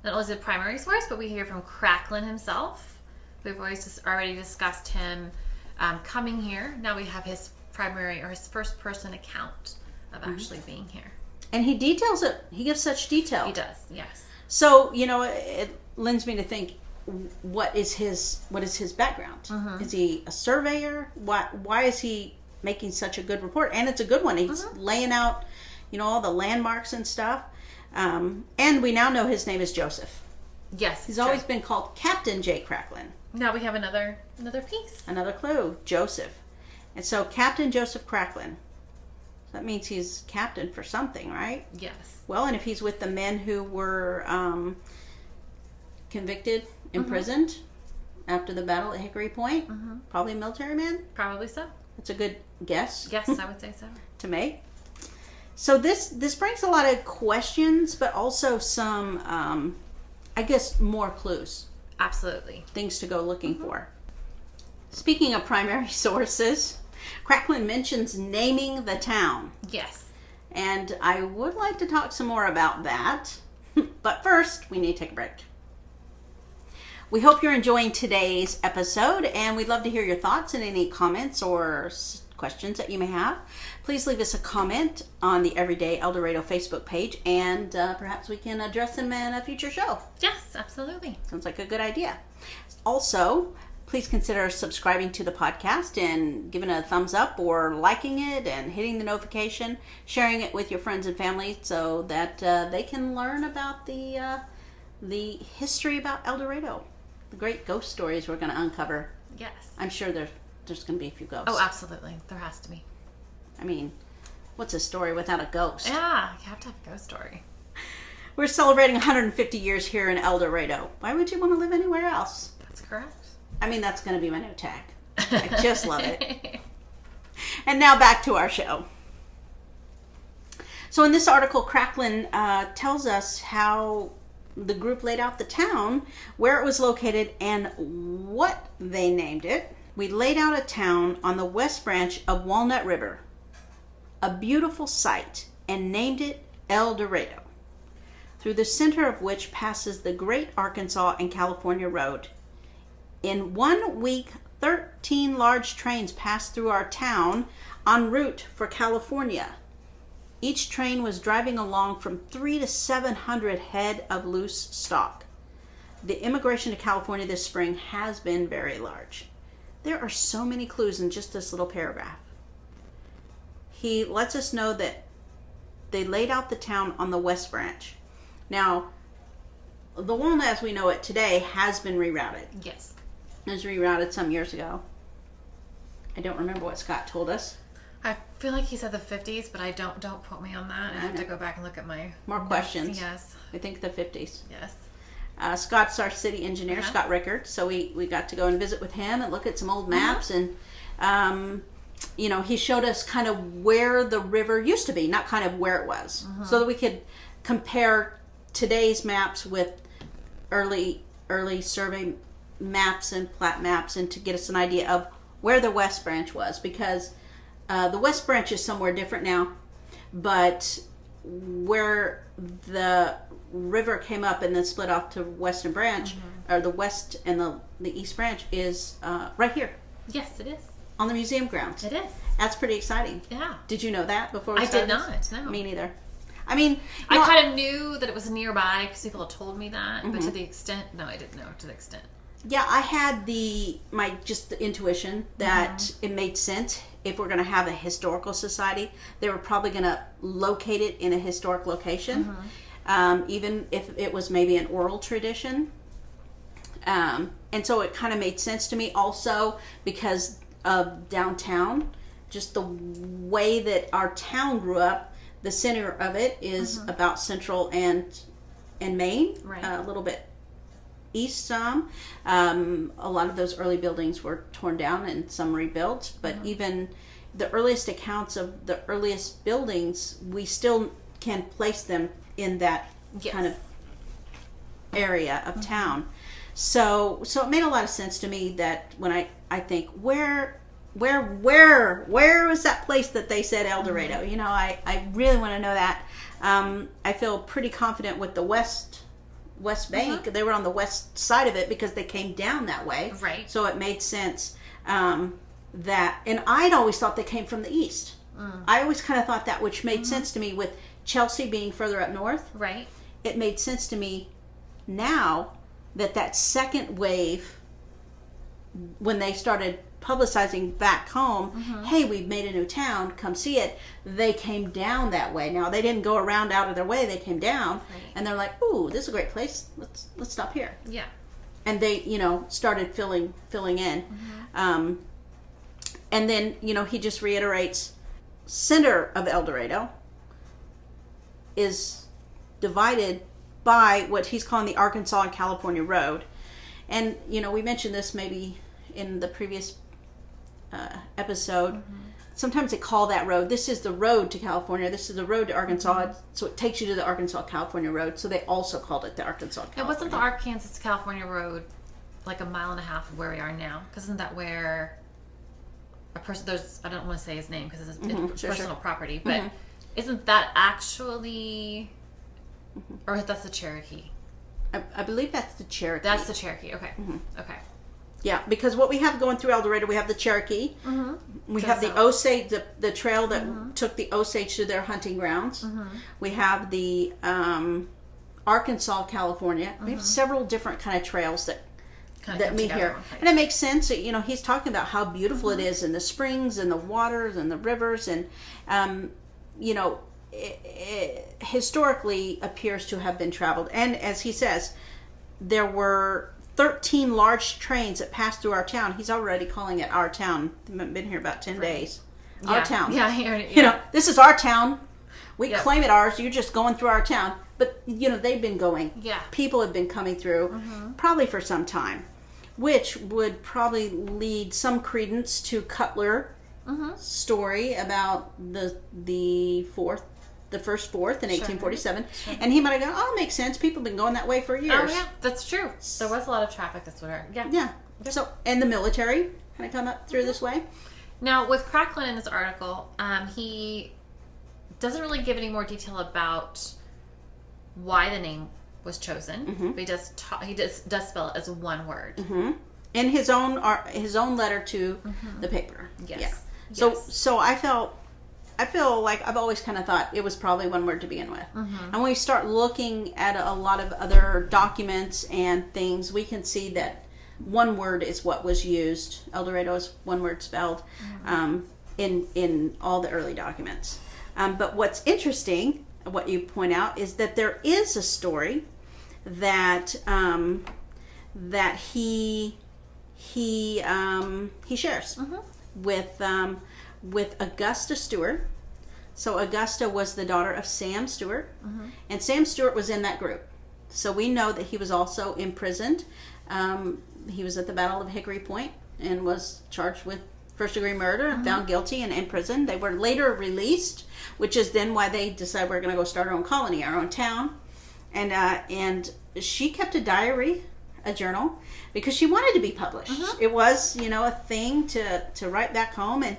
[SPEAKER 3] Not only is it a primary source, but we hear from Cracklin himself. We've always just already discussed him um, coming here. Now we have his primary or his first person account of
[SPEAKER 2] Mm-hmm.
[SPEAKER 3] actually being here.
[SPEAKER 2] and he details it. He gives such detail.
[SPEAKER 3] He does. Yes.
[SPEAKER 2] So you know, it, it lends me to think, what is his what is his background?
[SPEAKER 3] Mm-hmm.
[SPEAKER 2] Is he a surveyor? Why why is he making such a good report? And it's a good one. He's
[SPEAKER 3] Mm-hmm.
[SPEAKER 2] laying out, you know, all the landmarks and stuff. Um, and we now know his name is Joseph.
[SPEAKER 3] Yes.
[SPEAKER 2] He's
[SPEAKER 3] true.
[SPEAKER 2] always been called Captain J. Cracklin.
[SPEAKER 3] Now we have another another piece.
[SPEAKER 2] Another clue, Joseph. And so Captain Joseph Cracklin. That means he's captain for something, right?
[SPEAKER 3] Yes.
[SPEAKER 2] Well, and if he's with the men who were um, convicted, imprisoned after the battle at Hickory Point, probably a military man.
[SPEAKER 3] Probably so.
[SPEAKER 2] That's a good guess
[SPEAKER 3] Yes, I would say so.
[SPEAKER 2] to make. So this this brings a lot of questions, but also some, um, I guess, more clues,
[SPEAKER 3] Absolutely.
[SPEAKER 2] things to go looking for. Speaking of primary sources, Cracklin mentions naming the town.
[SPEAKER 3] Yes.
[SPEAKER 2] And I would like to talk some more about that. but first, we need to take a break. We hope you're enjoying today's episode, and we'd love to hear your thoughts and any comments or questions that you may have. Please leave us a comment on the Everyday El Dorado Facebook page, and uh, perhaps we can address them in a future show.
[SPEAKER 3] Yes, absolutely.
[SPEAKER 2] Sounds like a good idea. Also, please consider subscribing to the podcast and giving a thumbs up or liking it and hitting the notification, sharing it with your friends and family so that uh, they can learn about the uh, the history about El Dorado, the great ghost stories we're going to uncover.
[SPEAKER 3] Yes.
[SPEAKER 2] I'm sure there's there's going to be a few ghosts.
[SPEAKER 3] Oh, absolutely. There has to be.
[SPEAKER 2] I mean, what's a story without a ghost?
[SPEAKER 3] Yeah, you have to have a ghost story.
[SPEAKER 2] We're celebrating 150 years here in El Dorado. Why would you want to live anywhere else?
[SPEAKER 3] That's correct.
[SPEAKER 2] I mean, that's going to be my new tag. I just love it. And now back to our show. So in this article, Cracklin uh, tells us how the group laid out the town, where it was located, and what they named it. We laid out a town on the west branch of Walnut River, a beautiful site, and named it El Dorado, through the center of which passes the Great Arkansas and California Road. In one week, 13 large trains passed through our town en route for California. Each train was driving along from three to 700 head of loose stock. The immigration to California this spring has been very large. There are so many clues in just this little paragraph. He lets us know that they laid out the town on the West Branch. Now, the Walnut as we know it today has been rerouted.
[SPEAKER 3] Yes.
[SPEAKER 2] It was rerouted some years ago. I don't remember what Scott told us.
[SPEAKER 3] I feel like he said the 50s, but I don't don't quote me on that. I have to go back and look at my
[SPEAKER 2] More
[SPEAKER 3] notes.
[SPEAKER 2] questions.
[SPEAKER 3] Yes.
[SPEAKER 2] I think the 50s.
[SPEAKER 3] Yes.
[SPEAKER 2] Uh, Scott's our city engineer,
[SPEAKER 3] Uh-huh.
[SPEAKER 2] Scott Rickard. So we, we got to go and visit with him and look at some old
[SPEAKER 3] Uh-huh.
[SPEAKER 2] maps. And, um, you know, he showed us kind of where the river used to be, not kind of where it was,
[SPEAKER 3] Uh-huh.
[SPEAKER 2] so that we could compare today's maps with early early survey maps and plat maps and to get us an idea of where the west branch was because uh, the west branch is somewhere different now but where the river came up and then split off to western branch or the west and the, the east branch is uh, right here
[SPEAKER 3] Yes, it is.
[SPEAKER 2] On the museum grounds
[SPEAKER 3] It is.
[SPEAKER 2] that's pretty exciting
[SPEAKER 3] Yeah.
[SPEAKER 2] did you know that before we
[SPEAKER 3] I did
[SPEAKER 2] started this?
[SPEAKER 3] not. No.
[SPEAKER 2] me neither i mean
[SPEAKER 3] I
[SPEAKER 2] know,
[SPEAKER 3] kind of knew that it was nearby because people had told me that, but
[SPEAKER 2] Mm-hmm.
[SPEAKER 3] to the extent, no, I didn't know to the extent.
[SPEAKER 2] yeah i had the my just the intuition that it made sense if we're going to have a historical society they were probably going to locate it in a historic location um, even if it was maybe an oral tradition um, and so it kind of made sense to me also because of downtown just the way that our town grew up the center of it is about central and and main
[SPEAKER 3] Right.
[SPEAKER 2] uh, a little bit east some. Um, a lot of those early buildings were torn down and some rebuilt, but even the earliest accounts of the earliest buildings, we still can place them in that
[SPEAKER 3] Yes.
[SPEAKER 2] kind of area of town. So so it made a lot of sense to me that when I I think where where where where was that place that they said El Dorado? You know, I I really want to know that. Um, I feel pretty confident with the west west bank. They were on the west side of it because they came down that way.
[SPEAKER 3] Right.
[SPEAKER 2] So it made sense um, that, and I'd always thought they came from the east. I always kind of thought that, which made sense to me with Chelsea being further up north
[SPEAKER 3] Right.
[SPEAKER 2] it made sense to me now that that second wave when they started publicizing back home hey we've made a new town come see it they came down that way. Now they didn't go around out of their way they came down
[SPEAKER 3] Right.
[SPEAKER 2] and they're like ooh this is a great place. Let's let's stop here.
[SPEAKER 3] Yeah.
[SPEAKER 2] and they you know started filling filling in. Um, and then you know he just reiterates center of el dorado is divided by what he's calling the arkansas and california road and you know we mentioned this maybe in the previous uh, episode sometimes they call that road this is the road to california this is the road to arkansas so it takes you to the arkansas california road so they also called it the arkansas
[SPEAKER 3] It wasn't the Arkansas California road like a mile and a half of where we are now? Because isn't that where a person? There's I don't want to say his name because it's,
[SPEAKER 2] Mm-hmm.
[SPEAKER 3] it's
[SPEAKER 2] sure,
[SPEAKER 3] personal
[SPEAKER 2] sure.
[SPEAKER 3] property, but isn't that actually,
[SPEAKER 2] Mm-hmm.
[SPEAKER 3] or that's the Cherokee?
[SPEAKER 2] I, I believe that's the Cherokee.
[SPEAKER 3] That's the Cherokee. Okay.
[SPEAKER 2] Mm-hmm.
[SPEAKER 3] Okay.
[SPEAKER 2] yeah, because what we have going through El Dorado, we have the Cherokee. Mm-hmm. We have the. Osage, the, the trail that took the Osage to their hunting grounds. We have the um, Arkansas, California. We have several different kind of trails that
[SPEAKER 3] Kind
[SPEAKER 2] that meet here, and it makes sense. that, You know, he's talking about how beautiful it is, and the springs, and the waters, and the rivers, and um, you know, it, it historically appears to have been traveled. And as he says, there were 13 large trains that passed through our town. He's already calling it our town. Been been here about 10 days. Our town.
[SPEAKER 3] Yeah. He already,
[SPEAKER 2] You know, this is our town. We
[SPEAKER 3] Yep.
[SPEAKER 2] claim it ours. You're just going through our town. But, you know, they've been going.
[SPEAKER 3] Yeah.
[SPEAKER 2] People have been coming through probably for some time, which would probably lead some credence to Cutler story about the the fourth the first fourth in 1847, and he might have gone, "Oh, makes sense. People have been going that way for years."
[SPEAKER 3] Oh yeah, that's true. There was a lot of traffic this winter. Yeah.
[SPEAKER 2] Yeah. So, and the military kind of come up through this way.
[SPEAKER 3] Now with Cracklin in this article, um, he doesn't really give any more detail about why the name was chosen,
[SPEAKER 2] Mm-hmm.
[SPEAKER 3] but he does ta- he does does spell it as one word.
[SPEAKER 2] in his own his own letter to the paper.
[SPEAKER 3] Yes.
[SPEAKER 2] Yeah. So
[SPEAKER 3] Yes.
[SPEAKER 2] so I felt I feel like I've always kind of thought it was probably one word to begin with. And when we start looking at a lot of other documents and things, we can see that one word is what was used. El Dorado is one word spelled um, in in all the early documents. Um, but what's interesting, what you point out, is that there is a story that um, that he he um, he shares with um, with Augusta Stewart. So Augusta was the daughter of Sam Stewart, and Sam Stewart was in that group. So we know that he was also imprisoned. Um, he was at the Battle of Hickory Point and was charged with first degree murder and found guilty and imprisoned. They were later released, which is then why they decided we're going to go start our own colony, our own town. And uh, and she kept a diary, a journal, because she wanted to be published. It was you know a thing to to write back home and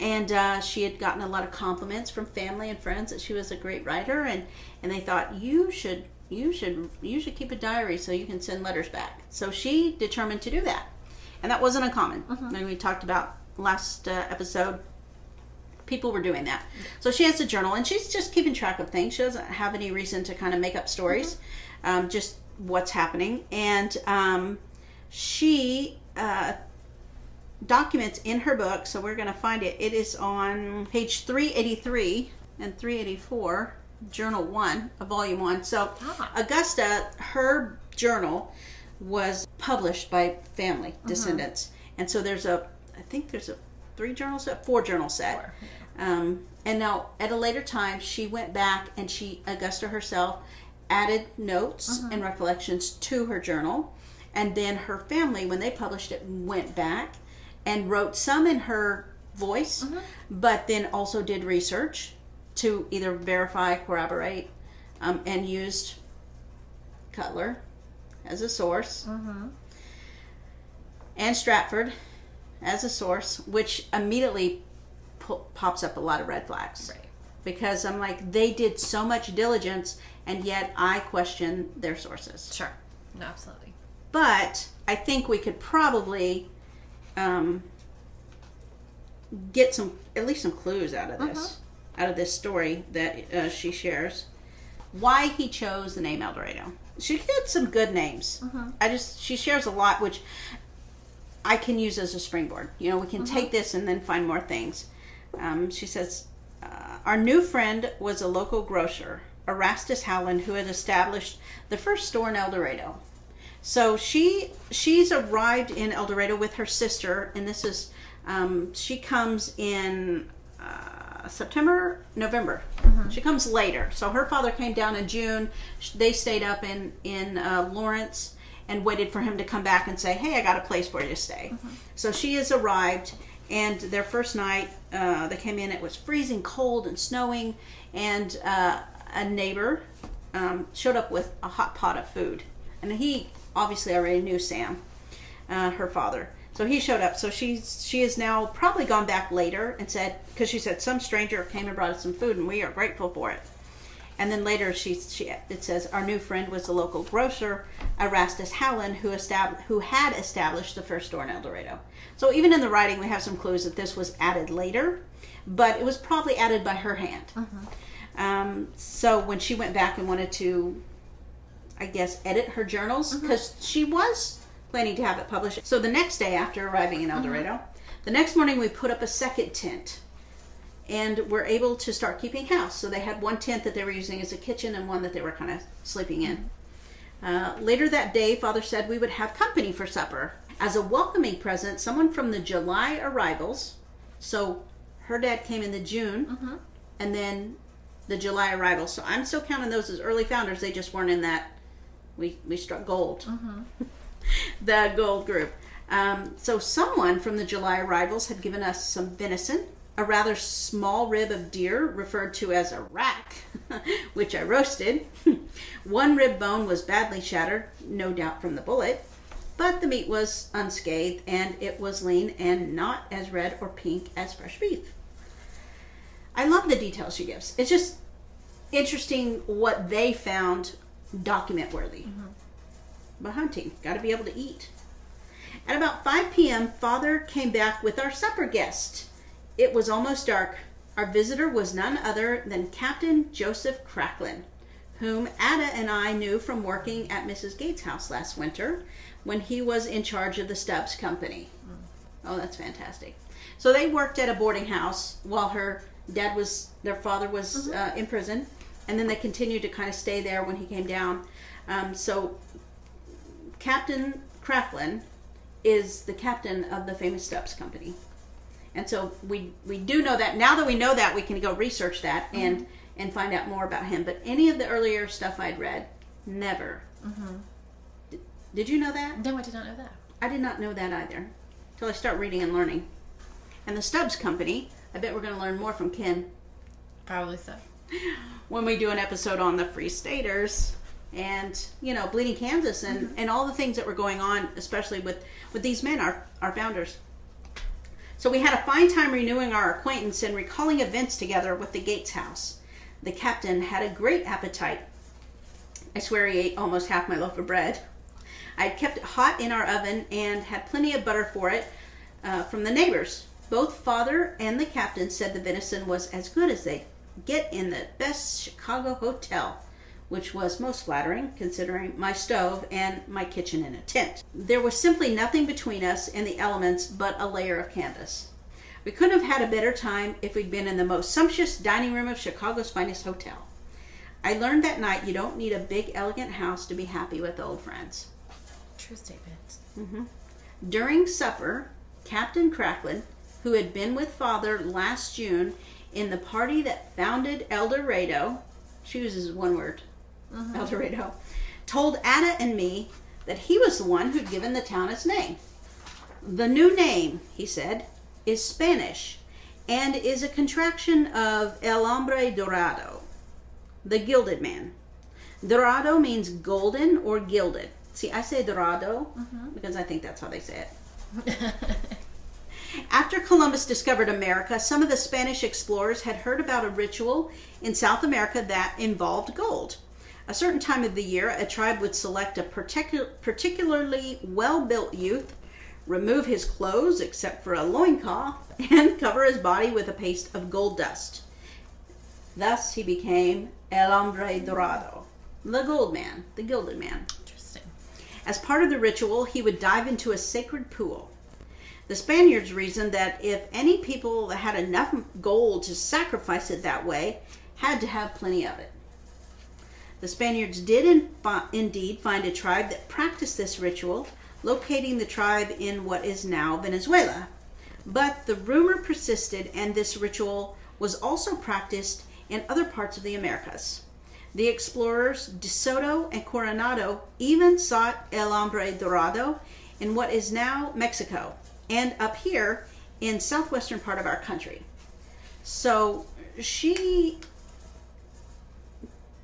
[SPEAKER 2] and uh, she had gotten a lot of compliments from family and friends that she was a great writer and and they thought you should you should you should keep a diary so you can send letters back. So she determined to do that. And that wasn't uncommon. And we talked about last uh, episode people were doing that. So she has a journal and she's just keeping track of things. She doesn't have any reason to kind of make up stories um, just what's happening. And um, she uh, documents in her book, so we're going to find it. It is on page 383 and 384, Journal 1 of Volume 1. So,
[SPEAKER 3] Ah.
[SPEAKER 2] Augusta, her journal was published by family descendants. And so there's a, I think there's a three journal set, four journal set. Um, and now at a later time, she went back and she, Augusta herself, added notes and recollections to her journal. And then her family, when they published it, went back and wrote some in her voice, but then also did research to either verify, corroborate, um, and used Cutler as a source, and Stratford as a source, which immediately po- pops up a lot of red flags.
[SPEAKER 3] Right.
[SPEAKER 2] Because I'm like, they did so much diligence, and yet I question their sources.
[SPEAKER 3] Sure. No, absolutely.
[SPEAKER 2] But I think we could probably um, get some, at least some clues out of this, out of this story that uh, she shares. Why he chose the name El Dorado. She had some good names. I just she shares a lot, which I can use as a springboard. You know, we can take this and then find more things. Um, she says, uh, Our new friend was a local grocer, Erastus Howland, who had established the first store in El Dorado. So she she's arrived in El Dorado with her sister, and this is um, she comes in uh, September, November. She comes later. So her father came down in June. They stayed up in in uh, Lawrence and waited for him to come back and say, "Hey, I got a place for you to stay." So she has arrived, and their first night uh, they came in. It was freezing cold and snowing, and uh, a neighbor um, showed up with a hot pot of food, and he obviously I already knew Sam, uh, her father. So he showed up. So she's she has now probably gone back later and said because she said some stranger came and brought us some food, and we are grateful for it. And then later, she, she it says our new friend was the local grocer, Erastus Howland, who established who had established the first store in El Dorado. So even in the writing, we have some clues that this was added later, but it was probably added by her hand. Um, so when she went back and wanted to, I guess, edit her journals mm-hmm. because she was planning to have it published. So the next day after arriving in El mm-hmm. Dorado, the next morning we put up a second tent and were able to start keeping house. So they had one tent that they were using as a kitchen and one that they were kind of sleeping in. Uh, later that day, Father said we would have company for supper. As a welcoming present, someone from the July arrivals, so her dad came in the June, mm-hmm. and then the July arrivals. So I'm still counting those as early founders. They just weren't in that. We we struck gold. the gold group. Um, so someone from the July arrivals had given us some venison a rather small rib of deer referred to as a rack, which I roasted. One rib bone was badly shattered, no doubt from the bullet, but the meat was unscathed and it was lean and not as red or pink as fresh beef. I love the details she gives. It's just interesting what they found document worthy. But hunting, got to be able to eat. At about 5 p.m., Father came back with our supper guest. It was almost dark. Our visitor was none other than Captain Joseph Cracklin, whom Ada and I knew from working at Mrs. Gates' house last winter when he was in charge of the Stubbs Company. Oh, that's fantastic. So they worked at a boarding house while her dad was, their father was uh, in prison, and then they continued to kind of stay there when he came down. Um, so Captain Cracklin is the captain of the famous Stubbs Company. And so we we do know that. Now that we know that, we can go research that and and find out more about him. But any of the earlier stuff I'd read, never. Did, did you know that?
[SPEAKER 3] No, I did not know that.
[SPEAKER 2] I did not know that either. Till I start reading and learning. And the Stubbs Company, I bet we're going to learn more from Ken
[SPEAKER 3] Probably so.
[SPEAKER 2] when we do an episode on the Free Staters and you know Bleeding Kansas and and all the things that were going on, especially with with these men, our our founders. So we had a fine time renewing our acquaintance and recalling events together with the Gates house. The captain had a great appetite. I swear he ate almost half my loaf of bread. I had kept it hot in our oven and had plenty of butter for it uh, from the neighbors. Both father and the captain said the venison was as good as they get in the best Chicago hotel, which was most flattering considering my stove and my kitchen in a tent. There was simply nothing between us and the elements but a layer of canvas. We couldn't have had a better time if we'd been in the most sumptuous dining room of Chicago's finest hotel. I learned that night you don't need a big, elegant house to be happy with old friends.
[SPEAKER 3] True statement. Mm-hmm.
[SPEAKER 2] During supper, Captain Cracklin, who had been with Father last June in the party that founded El Dorado, she uses one word, mm-hmm. El Dorado, told Ada and me that he was the one who'd given the town its name. The new name, he said, is Spanish and is a contraction of El Hombre Dorado, the gilded man. Dorado means golden or gilded. See, I say Dorado mm-hmm. because I think that's how they say it. After Columbus discovered America, some of the Spanish explorers had heard about a ritual in South America that involved gold. A certain time of the year, a tribe would select a particu- particularly well built youth, remove his clothes except for a loincloth, and cover his body with a paste of gold dust. Thus he became El Hombre Dorado, the gold man, the gilded man.
[SPEAKER 3] Interesting.
[SPEAKER 2] As part of the ritual, he would dive into a sacred pool. The Spaniards reasoned that if any people that had enough gold to sacrifice it that way had to have plenty of it. The Spaniards did in, indeed find a tribe that practiced this ritual, locating the tribe in what is now Venezuela. But the rumor persisted, and this ritual was also practiced in other parts of the Americas. The explorers De Soto and Coronado even sought El Hombre Dorado in what is now Mexico and up here in southwestern part of our country. So she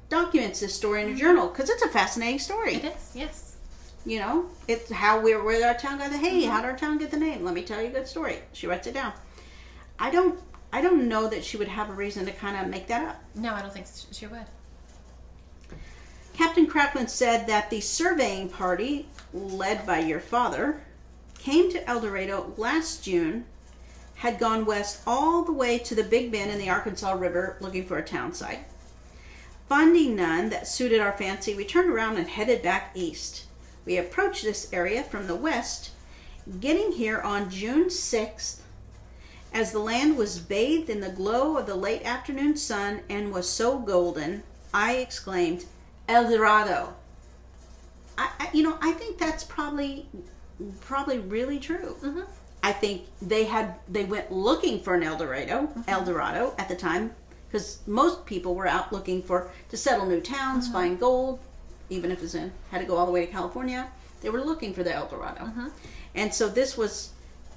[SPEAKER 2] documents this story in a mm-hmm. journal because it's a fascinating story.
[SPEAKER 3] It is, yes.
[SPEAKER 2] You know, it's how we where our town got the hey, mm-hmm. how did our town get the name? Let me tell you a good story. She writes it down. I don't I don't know that she would have a reason to kind of make that up.
[SPEAKER 3] No, I don't think she would.
[SPEAKER 2] Captain Cracklin said that the surveying party, led by your father, came to El Dorado last June, had gone west all the way to the Big Bend in the Arkansas River looking for a town site. Finding none that suited our fancy, we turned around and headed back east. We approached this area from the west, getting here on June 6th as the land was bathed in the glow of the late afternoon sun and was so golden, I exclaimed, El Dorado. I, I, you know, I think that's probably, probably really true.
[SPEAKER 3] Mhm.
[SPEAKER 2] I think they had they went looking for an El Dorado, El Dorado at the time, because most people were out looking for to settle new towns, find gold, even if it's in had to go all the way to California. They were looking for the El Dorado, and so this was,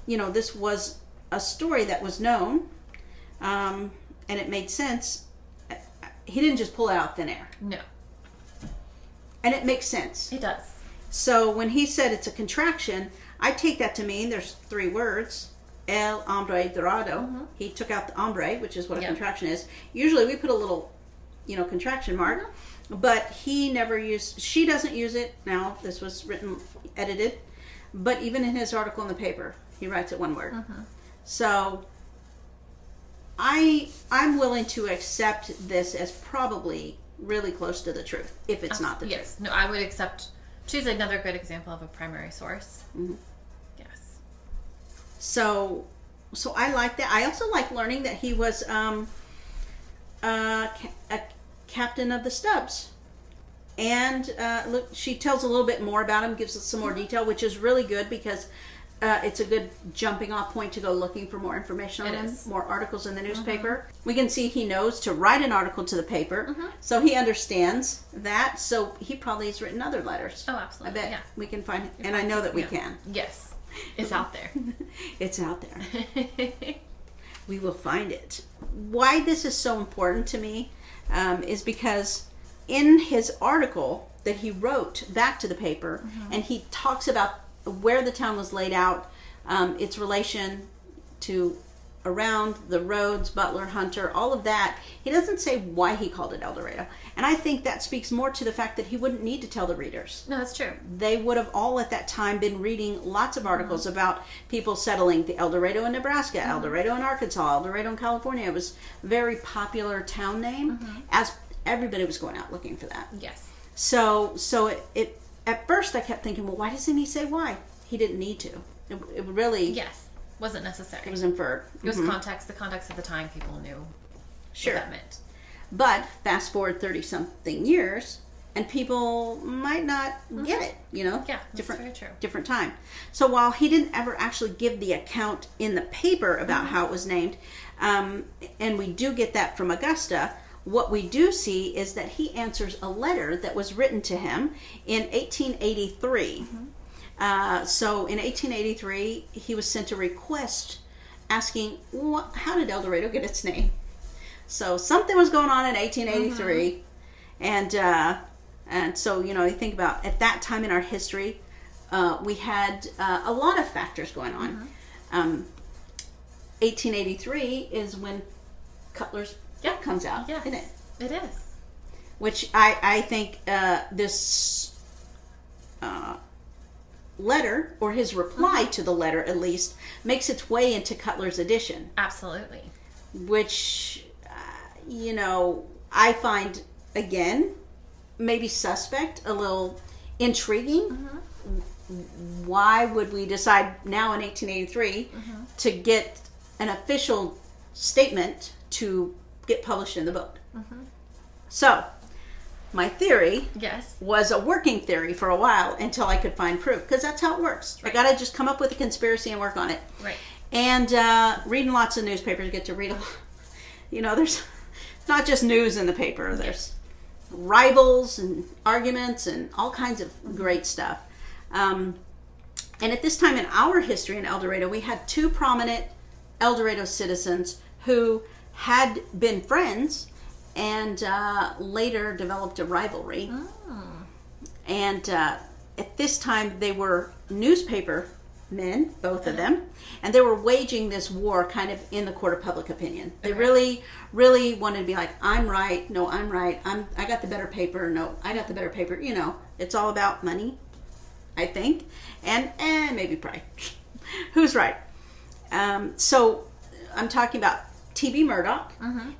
[SPEAKER 2] you know, this was a story that was known. um, and it made sense. He didn't just pull it out of thin air,
[SPEAKER 3] No,
[SPEAKER 2] and it makes sense.
[SPEAKER 3] it does.
[SPEAKER 2] So when he said it's a contraction, I take that to mean there's three words. El hombre dorado. Mm-hmm. He took out the hombre, which is what a
[SPEAKER 3] Yeah.
[SPEAKER 2] contraction is. Usually we put a little, you know, contraction mark, mm-hmm. but he never used. She doesn't use it now. This was written, edited, but even in his article in the paper, he writes it one word. Mm-hmm. So I I'm willing to accept this as probably really close to the truth, if it's not the truth.
[SPEAKER 3] yes. No, I would accept. She's another good example of a primary source.
[SPEAKER 2] Mm-hmm.
[SPEAKER 3] Yes.
[SPEAKER 2] so so i like that i also like learning that he was um uh ca- a captain of the stubbs and uh look she tells a little bit more about him gives us some more detail which is really good because uh, it's a good jumping off point to go looking for more information on
[SPEAKER 3] It
[SPEAKER 2] him,
[SPEAKER 3] is. Mm-hmm.
[SPEAKER 2] more articles in the newspaper. We can see he knows to write an article to the paper,
[SPEAKER 3] Mm-hmm.
[SPEAKER 2] so he understands that. So he probably has written other letters.
[SPEAKER 3] Oh, absolutely.
[SPEAKER 2] I bet
[SPEAKER 3] Yeah.
[SPEAKER 2] we can find, and I know that we
[SPEAKER 3] Yeah.
[SPEAKER 2] can.
[SPEAKER 3] Yes. It's out there.
[SPEAKER 2] It's out there. we will find it. Why this is so important to me um, is because in his article that he wrote back to the paper, and he talks about where the town was laid out, um, its relation to around the roads, Butler, Hunter, all of that. He doesn't say why he called it El Dorado, and I think that speaks more to the fact that he wouldn't need to tell the readers
[SPEAKER 3] no, that's true.
[SPEAKER 2] they would have all at that time been reading lots of articles mm-hmm. about people settling the El Dorado in Nebraska, El mm-hmm. Dorado in Arkansas, El Dorado in California. It was a very popular town name mm-hmm. as everybody was going out looking for that.
[SPEAKER 3] Yes.
[SPEAKER 2] So so it, it at first I kept thinking, well, why doesn't he say why? He didn't need to. It, it really
[SPEAKER 3] Yes. Wasn't necessary.
[SPEAKER 2] it was inferred.
[SPEAKER 3] It was context. The context of the time, people knew
[SPEAKER 2] Sure.
[SPEAKER 3] what that meant.
[SPEAKER 2] But fast forward 30 something years and people might not get it, you know?
[SPEAKER 3] Mm-hmm. Yeah, that's
[SPEAKER 2] different
[SPEAKER 3] very true.
[SPEAKER 2] different time. So while he didn't ever actually give the account in the paper about
[SPEAKER 3] Mm-hmm.
[SPEAKER 2] how it was named, um, and we do get that from Augusta, what we do see is that he answers a letter that was written to him in 1883.
[SPEAKER 3] Mm-hmm.
[SPEAKER 2] Uh, so in 1883, he was sent a request asking, "Wha- "How did El Dorado get its name?" So something was going on in 1883, and uh, and so you know you think about at that time in our history, uh, we had uh, a lot of factors going on. Um, 1883 is when Cutler's
[SPEAKER 3] Yeah.
[SPEAKER 2] comes out,
[SPEAKER 3] Yes.
[SPEAKER 2] isn't it?
[SPEAKER 3] It is.
[SPEAKER 2] Which I I think uh, this uh, letter or his reply to the letter at least makes its way into Cutler's edition.
[SPEAKER 3] Absolutely.
[SPEAKER 2] which uh, you know I find again maybe suspect, a little intriguing. Why would we decide now in 1883 to get an official statement to get published in the book? So, my theory
[SPEAKER 3] Yes.
[SPEAKER 2] was a working theory for a while until I could find proof because that's how it works. I got to just come up with a conspiracy and work on it.
[SPEAKER 3] Right.
[SPEAKER 2] And uh, reading lots of newspapers, get to read a lot. You know, there's not just news in the paper. There's rivals and arguments and all kinds of great stuff. Um, and at this time in our history in El Dorado, we had two prominent El Dorado citizens who had been friends and uh, later developed a rivalry. And uh, at this time, they were newspaper men, both of them, and they were waging this war kind of in the court of public opinion. They really, really wanted to be like, I'm right, no, I'm right, I'm, I got the better paper, no, I got the better paper. You know, it's all about money, I think, and and maybe pride. Who's right? Um, so I'm talking about T.B. Murdock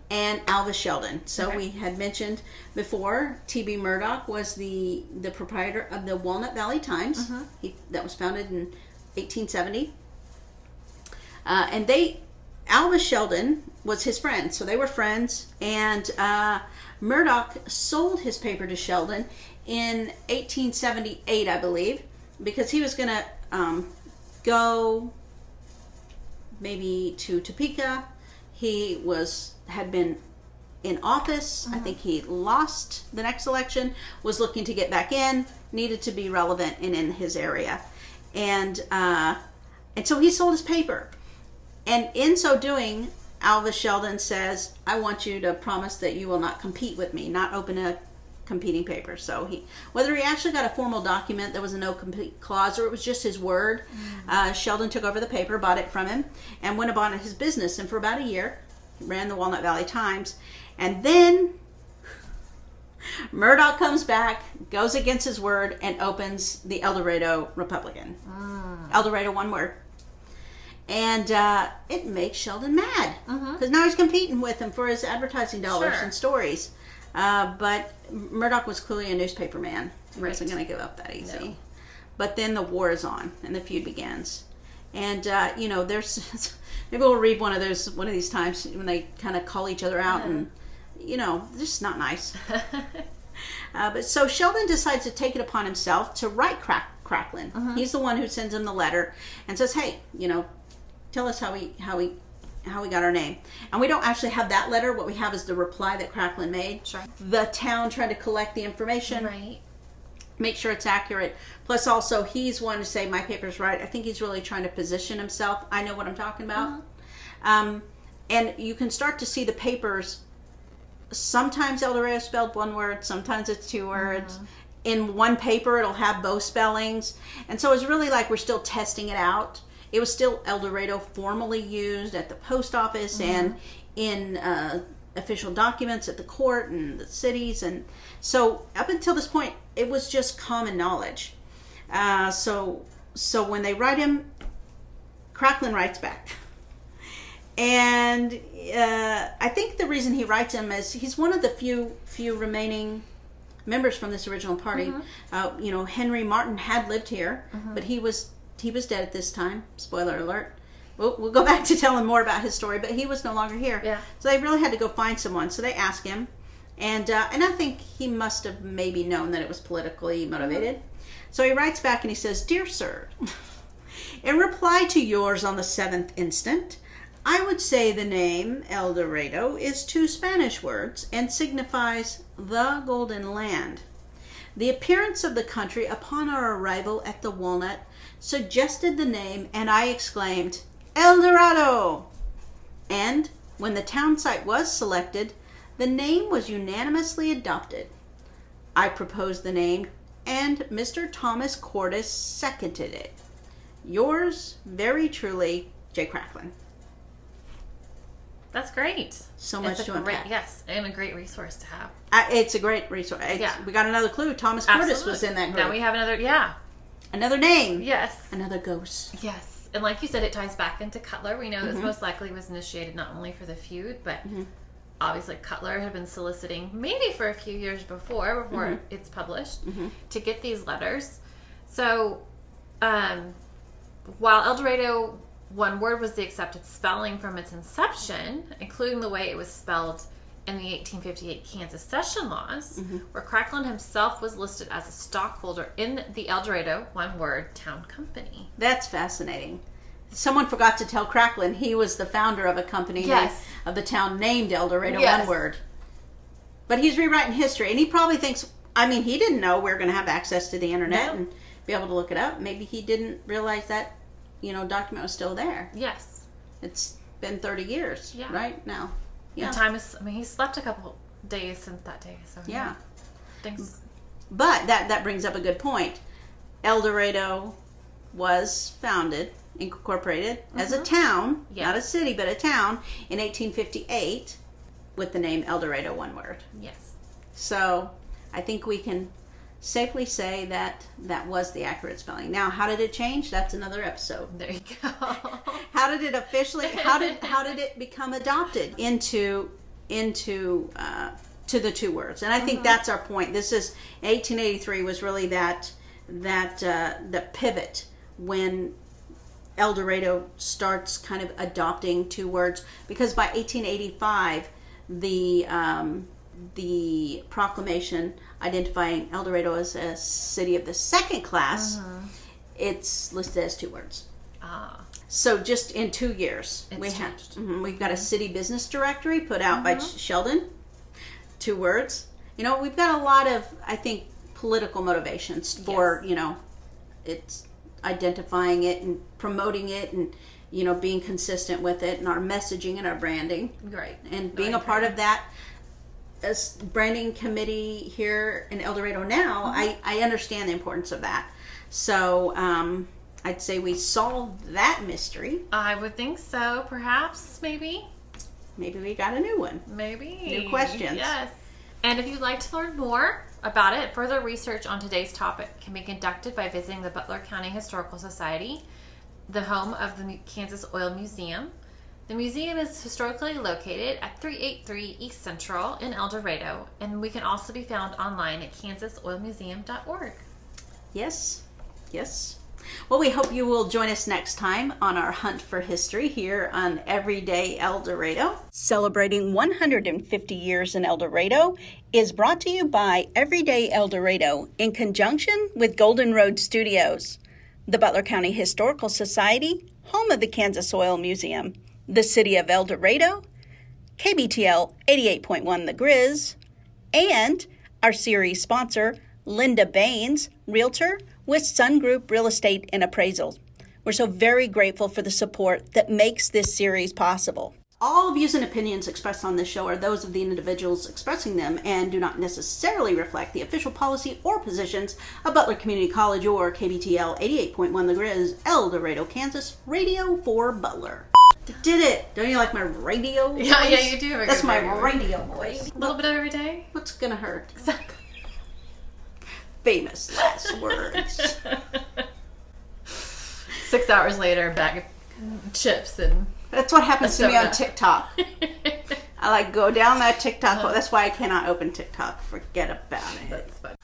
[SPEAKER 2] and Alva Sheldon. So
[SPEAKER 3] Okay.
[SPEAKER 2] we had mentioned before T.B. Murdock was the the proprietor of the Walnut Valley Times. He, that was founded in 1870. Uh, and they, Alva Sheldon was his friend, so they were friends. And uh, Murdock sold his paper to Sheldon in 1878, I believe, because he was going to um, go maybe to Topeka. He was had been in office. I think he lost the next election. Was looking to get back in. Needed to be relevant and in his area, and uh, and so he sold his paper. And in so doing, Alva Sheldon says, "I want you to promise that you will not compete with me, not open a competing paper." So he, whether he actually got a formal document, there was a no compete clause, or it was just his word. Uh, Sheldon took over the paper, bought it from him, and went about his business. And for about a year, he ran the Walnut Valley Times, and then Murdock comes back, goes against his word, and opens the El Dorado Republican. El Dorado, one word. And uh, it makes Sheldon mad because now he's competing with him for his advertising dollars
[SPEAKER 3] Sure.
[SPEAKER 2] and stories. Uh, but Murdock was clearly a newspaper man. He wasn't going to give up that easy.
[SPEAKER 3] No.
[SPEAKER 2] But then the war is on and the feud begins. And uh, you know, there's maybe we'll read one of those one of these times when they kind of call each other out and you know, just not nice. Uh, but so Sheldon decides to take it upon himself to write Crack, Cracklin. He's the one who sends him the letter and says, "Hey, you know, tell us how we how we how we got our name." And we don't actually have that letter. What we have is the reply that Cracklin made.
[SPEAKER 3] Sure.
[SPEAKER 2] The town tried to collect the information,
[SPEAKER 3] right.
[SPEAKER 2] make sure it's accurate. Plus, also he's one to say my paper's right. I think he's really trying to position himself. I know what I'm talking about. Um, and you can start to see the papers. Sometimes El Dorado spelled one word, sometimes it's two words. In one paper, it'll have both spellings. And so it's really like we're still testing it out. It was still El Dorado formally used at the post office and in uh, official documents at the court and the cities. And so up until this point, it was just common knowledge. Uh, so, so when they write him, Cracklin writes back. And uh, I think the reason he writes him is he's one of the few few remaining members from this original party. Uh, you know, Henry Martin had lived here, but he was he was dead at this time. Spoiler alert. We'll, we'll go back to telling more about his story, but he was no longer here.
[SPEAKER 3] Yeah.
[SPEAKER 2] So they really had to go find someone. So they asked him, and uh, and I think he must have maybe known that it was politically motivated. So he writes back and he says, "Dear sir." In reply to yours on the 7th instant, I would say the name El Dorado is two Spanish words and signifies the Golden Land. The appearance of the country upon our arrival at the Walnut suggested the name, and I exclaimed, El Dorado! And when the town site was selected, the name was unanimously adopted. I proposed the name, and Mr. Thomas Cordis seconded it. Yours very truly, Jay Cracklin.
[SPEAKER 3] That's great.
[SPEAKER 2] So much to
[SPEAKER 3] great,
[SPEAKER 2] unpack.
[SPEAKER 3] Yes, and a great resource to have.
[SPEAKER 2] Uh, it's a great resource. It's-
[SPEAKER 3] Yeah.
[SPEAKER 2] We got another clue. Thomas Curtis was in that group.
[SPEAKER 3] Now we have another. Yeah.
[SPEAKER 2] Another name.
[SPEAKER 3] Yes.
[SPEAKER 2] Another ghost.
[SPEAKER 3] Yes. And like you said, it ties back into Cutler. We know
[SPEAKER 2] Mm-hmm.
[SPEAKER 3] this most likely was initiated not only for the feud, but obviously Cutler had been soliciting maybe for a few years before, before
[SPEAKER 2] Mm-hmm.
[SPEAKER 3] it's published, to get these letters. So, um, while El Dorado, one word was the accepted spelling from its inception, including the way it was spelled in the 1858 Kansas Session Laws,
[SPEAKER 2] Mm-hmm.
[SPEAKER 3] where Cracklin himself was listed as a stockholder in the El Dorado, one word, town company.
[SPEAKER 2] That's fascinating. Someone forgot to tell Cracklin he was the founder of a company
[SPEAKER 3] Yes.
[SPEAKER 2] named- of the town named El Dorado,
[SPEAKER 3] Yes.
[SPEAKER 2] one word. But he's rewriting history, and he probably thinks, I mean, he didn't know we are going to have access to the internet
[SPEAKER 3] No.
[SPEAKER 2] and be able to look it up. Maybe he didn't realize that, you know, document was still there.
[SPEAKER 3] Yes.
[SPEAKER 2] It's been 30 years,
[SPEAKER 3] Yeah.
[SPEAKER 2] right now. Yeah.
[SPEAKER 3] And time is, I mean, he slept a couple days since that day. So,
[SPEAKER 2] Yeah.
[SPEAKER 3] Things. Mm.
[SPEAKER 2] But that that brings up a good point. El Dorado was founded, incorporated as a mm-hmm. town,
[SPEAKER 3] Yes.
[SPEAKER 2] not a city, but a town in 1858 with the name El Dorado, one word.
[SPEAKER 3] Yes.
[SPEAKER 2] So I think we can safely say that that was the accurate spelling. Now, how did it change? That's another episode.
[SPEAKER 3] There you go.
[SPEAKER 2] How did it officially? How did how did it become adopted into into uh, to the two words? And I think that's our point. This is 1883 was really that that uh, the pivot when El Dorado starts kind of adopting two words because by 1885 the um, the proclamation identifying El Dorado as a city of the second class it's listed as two words.
[SPEAKER 3] ah.
[SPEAKER 2] So just in two years,
[SPEAKER 3] It's
[SPEAKER 2] we have mhm, we've got a city business directory put out by Sheldon. Two words. You know, we've got a lot of I think political motivations for
[SPEAKER 3] Yes.
[SPEAKER 2] you know, it's identifying it and promoting it and you know, being consistent with it and our messaging and our branding.
[SPEAKER 3] Right.
[SPEAKER 2] And being a part of that as branding committee here in El Dorado now, I, I understand the importance of that. So um, I'd say we solved that mystery.
[SPEAKER 3] I would think so. Perhaps, maybe,
[SPEAKER 2] Maybe we got a new one.
[SPEAKER 3] maybe.
[SPEAKER 2] New questions.
[SPEAKER 3] Yes. And if you'd like to learn more about it, further research on today's topic can be conducted by visiting the Butler County Historical Society, the home of the Kansas Oil Museum. The museum is historically located at 383 East Central in El Dorado, and we can also be found online at kansasoilmuseum.org.
[SPEAKER 2] Yes, yes. Well, we hope you will join us next time on our hunt for history here on Everyday El Dorado. Celebrating 150 years in El Dorado is brought to you by Everyday El Dorado in conjunction with Golden Road Studios, the Butler County Historical Society, home of the Kansas Oil Museum, the City of El Dorado, KBTL 88.1 The Grizz, and our series sponsor, Linda Baines, Realtor with Sun Group Real Estate and Appraisal. We're so very grateful for the support that makes this series possible. All views and opinions expressed on this show are those of the individuals expressing them and do not necessarily reflect the official policy or positions of Butler Community College or KBTL 88.1 The Grizz, El Dorado, Kansas, radio for Butler. Did it! Don't you like my radio voice?
[SPEAKER 3] Yeah, yeah, you do have a
[SPEAKER 2] That's my
[SPEAKER 3] radio
[SPEAKER 2] radio voice.
[SPEAKER 3] A little bit of every day.
[SPEAKER 2] What's gonna hurt?
[SPEAKER 3] Exactly.
[SPEAKER 2] Famous last words.
[SPEAKER 3] Six hours later, a bag of chips and.
[SPEAKER 2] That's what happens to me on. TikTok. I like go down that TikTok. Uh-huh. That's why I cannot open TikTok. Forget about it.
[SPEAKER 3] That's fun.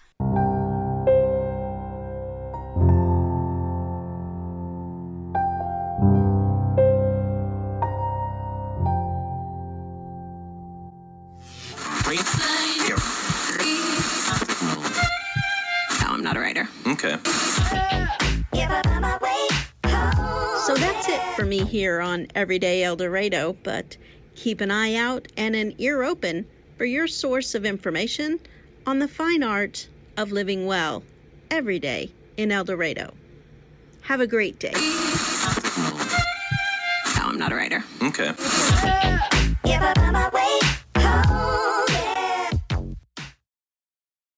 [SPEAKER 4] Okay.
[SPEAKER 2] So that's it for me here on Everyday El Dorado. But keep an eye out and an ear open for your source of information on the fine art of living well every day in El Dorado. Have a great day.
[SPEAKER 1] No, I'm not a writer.
[SPEAKER 4] Okay.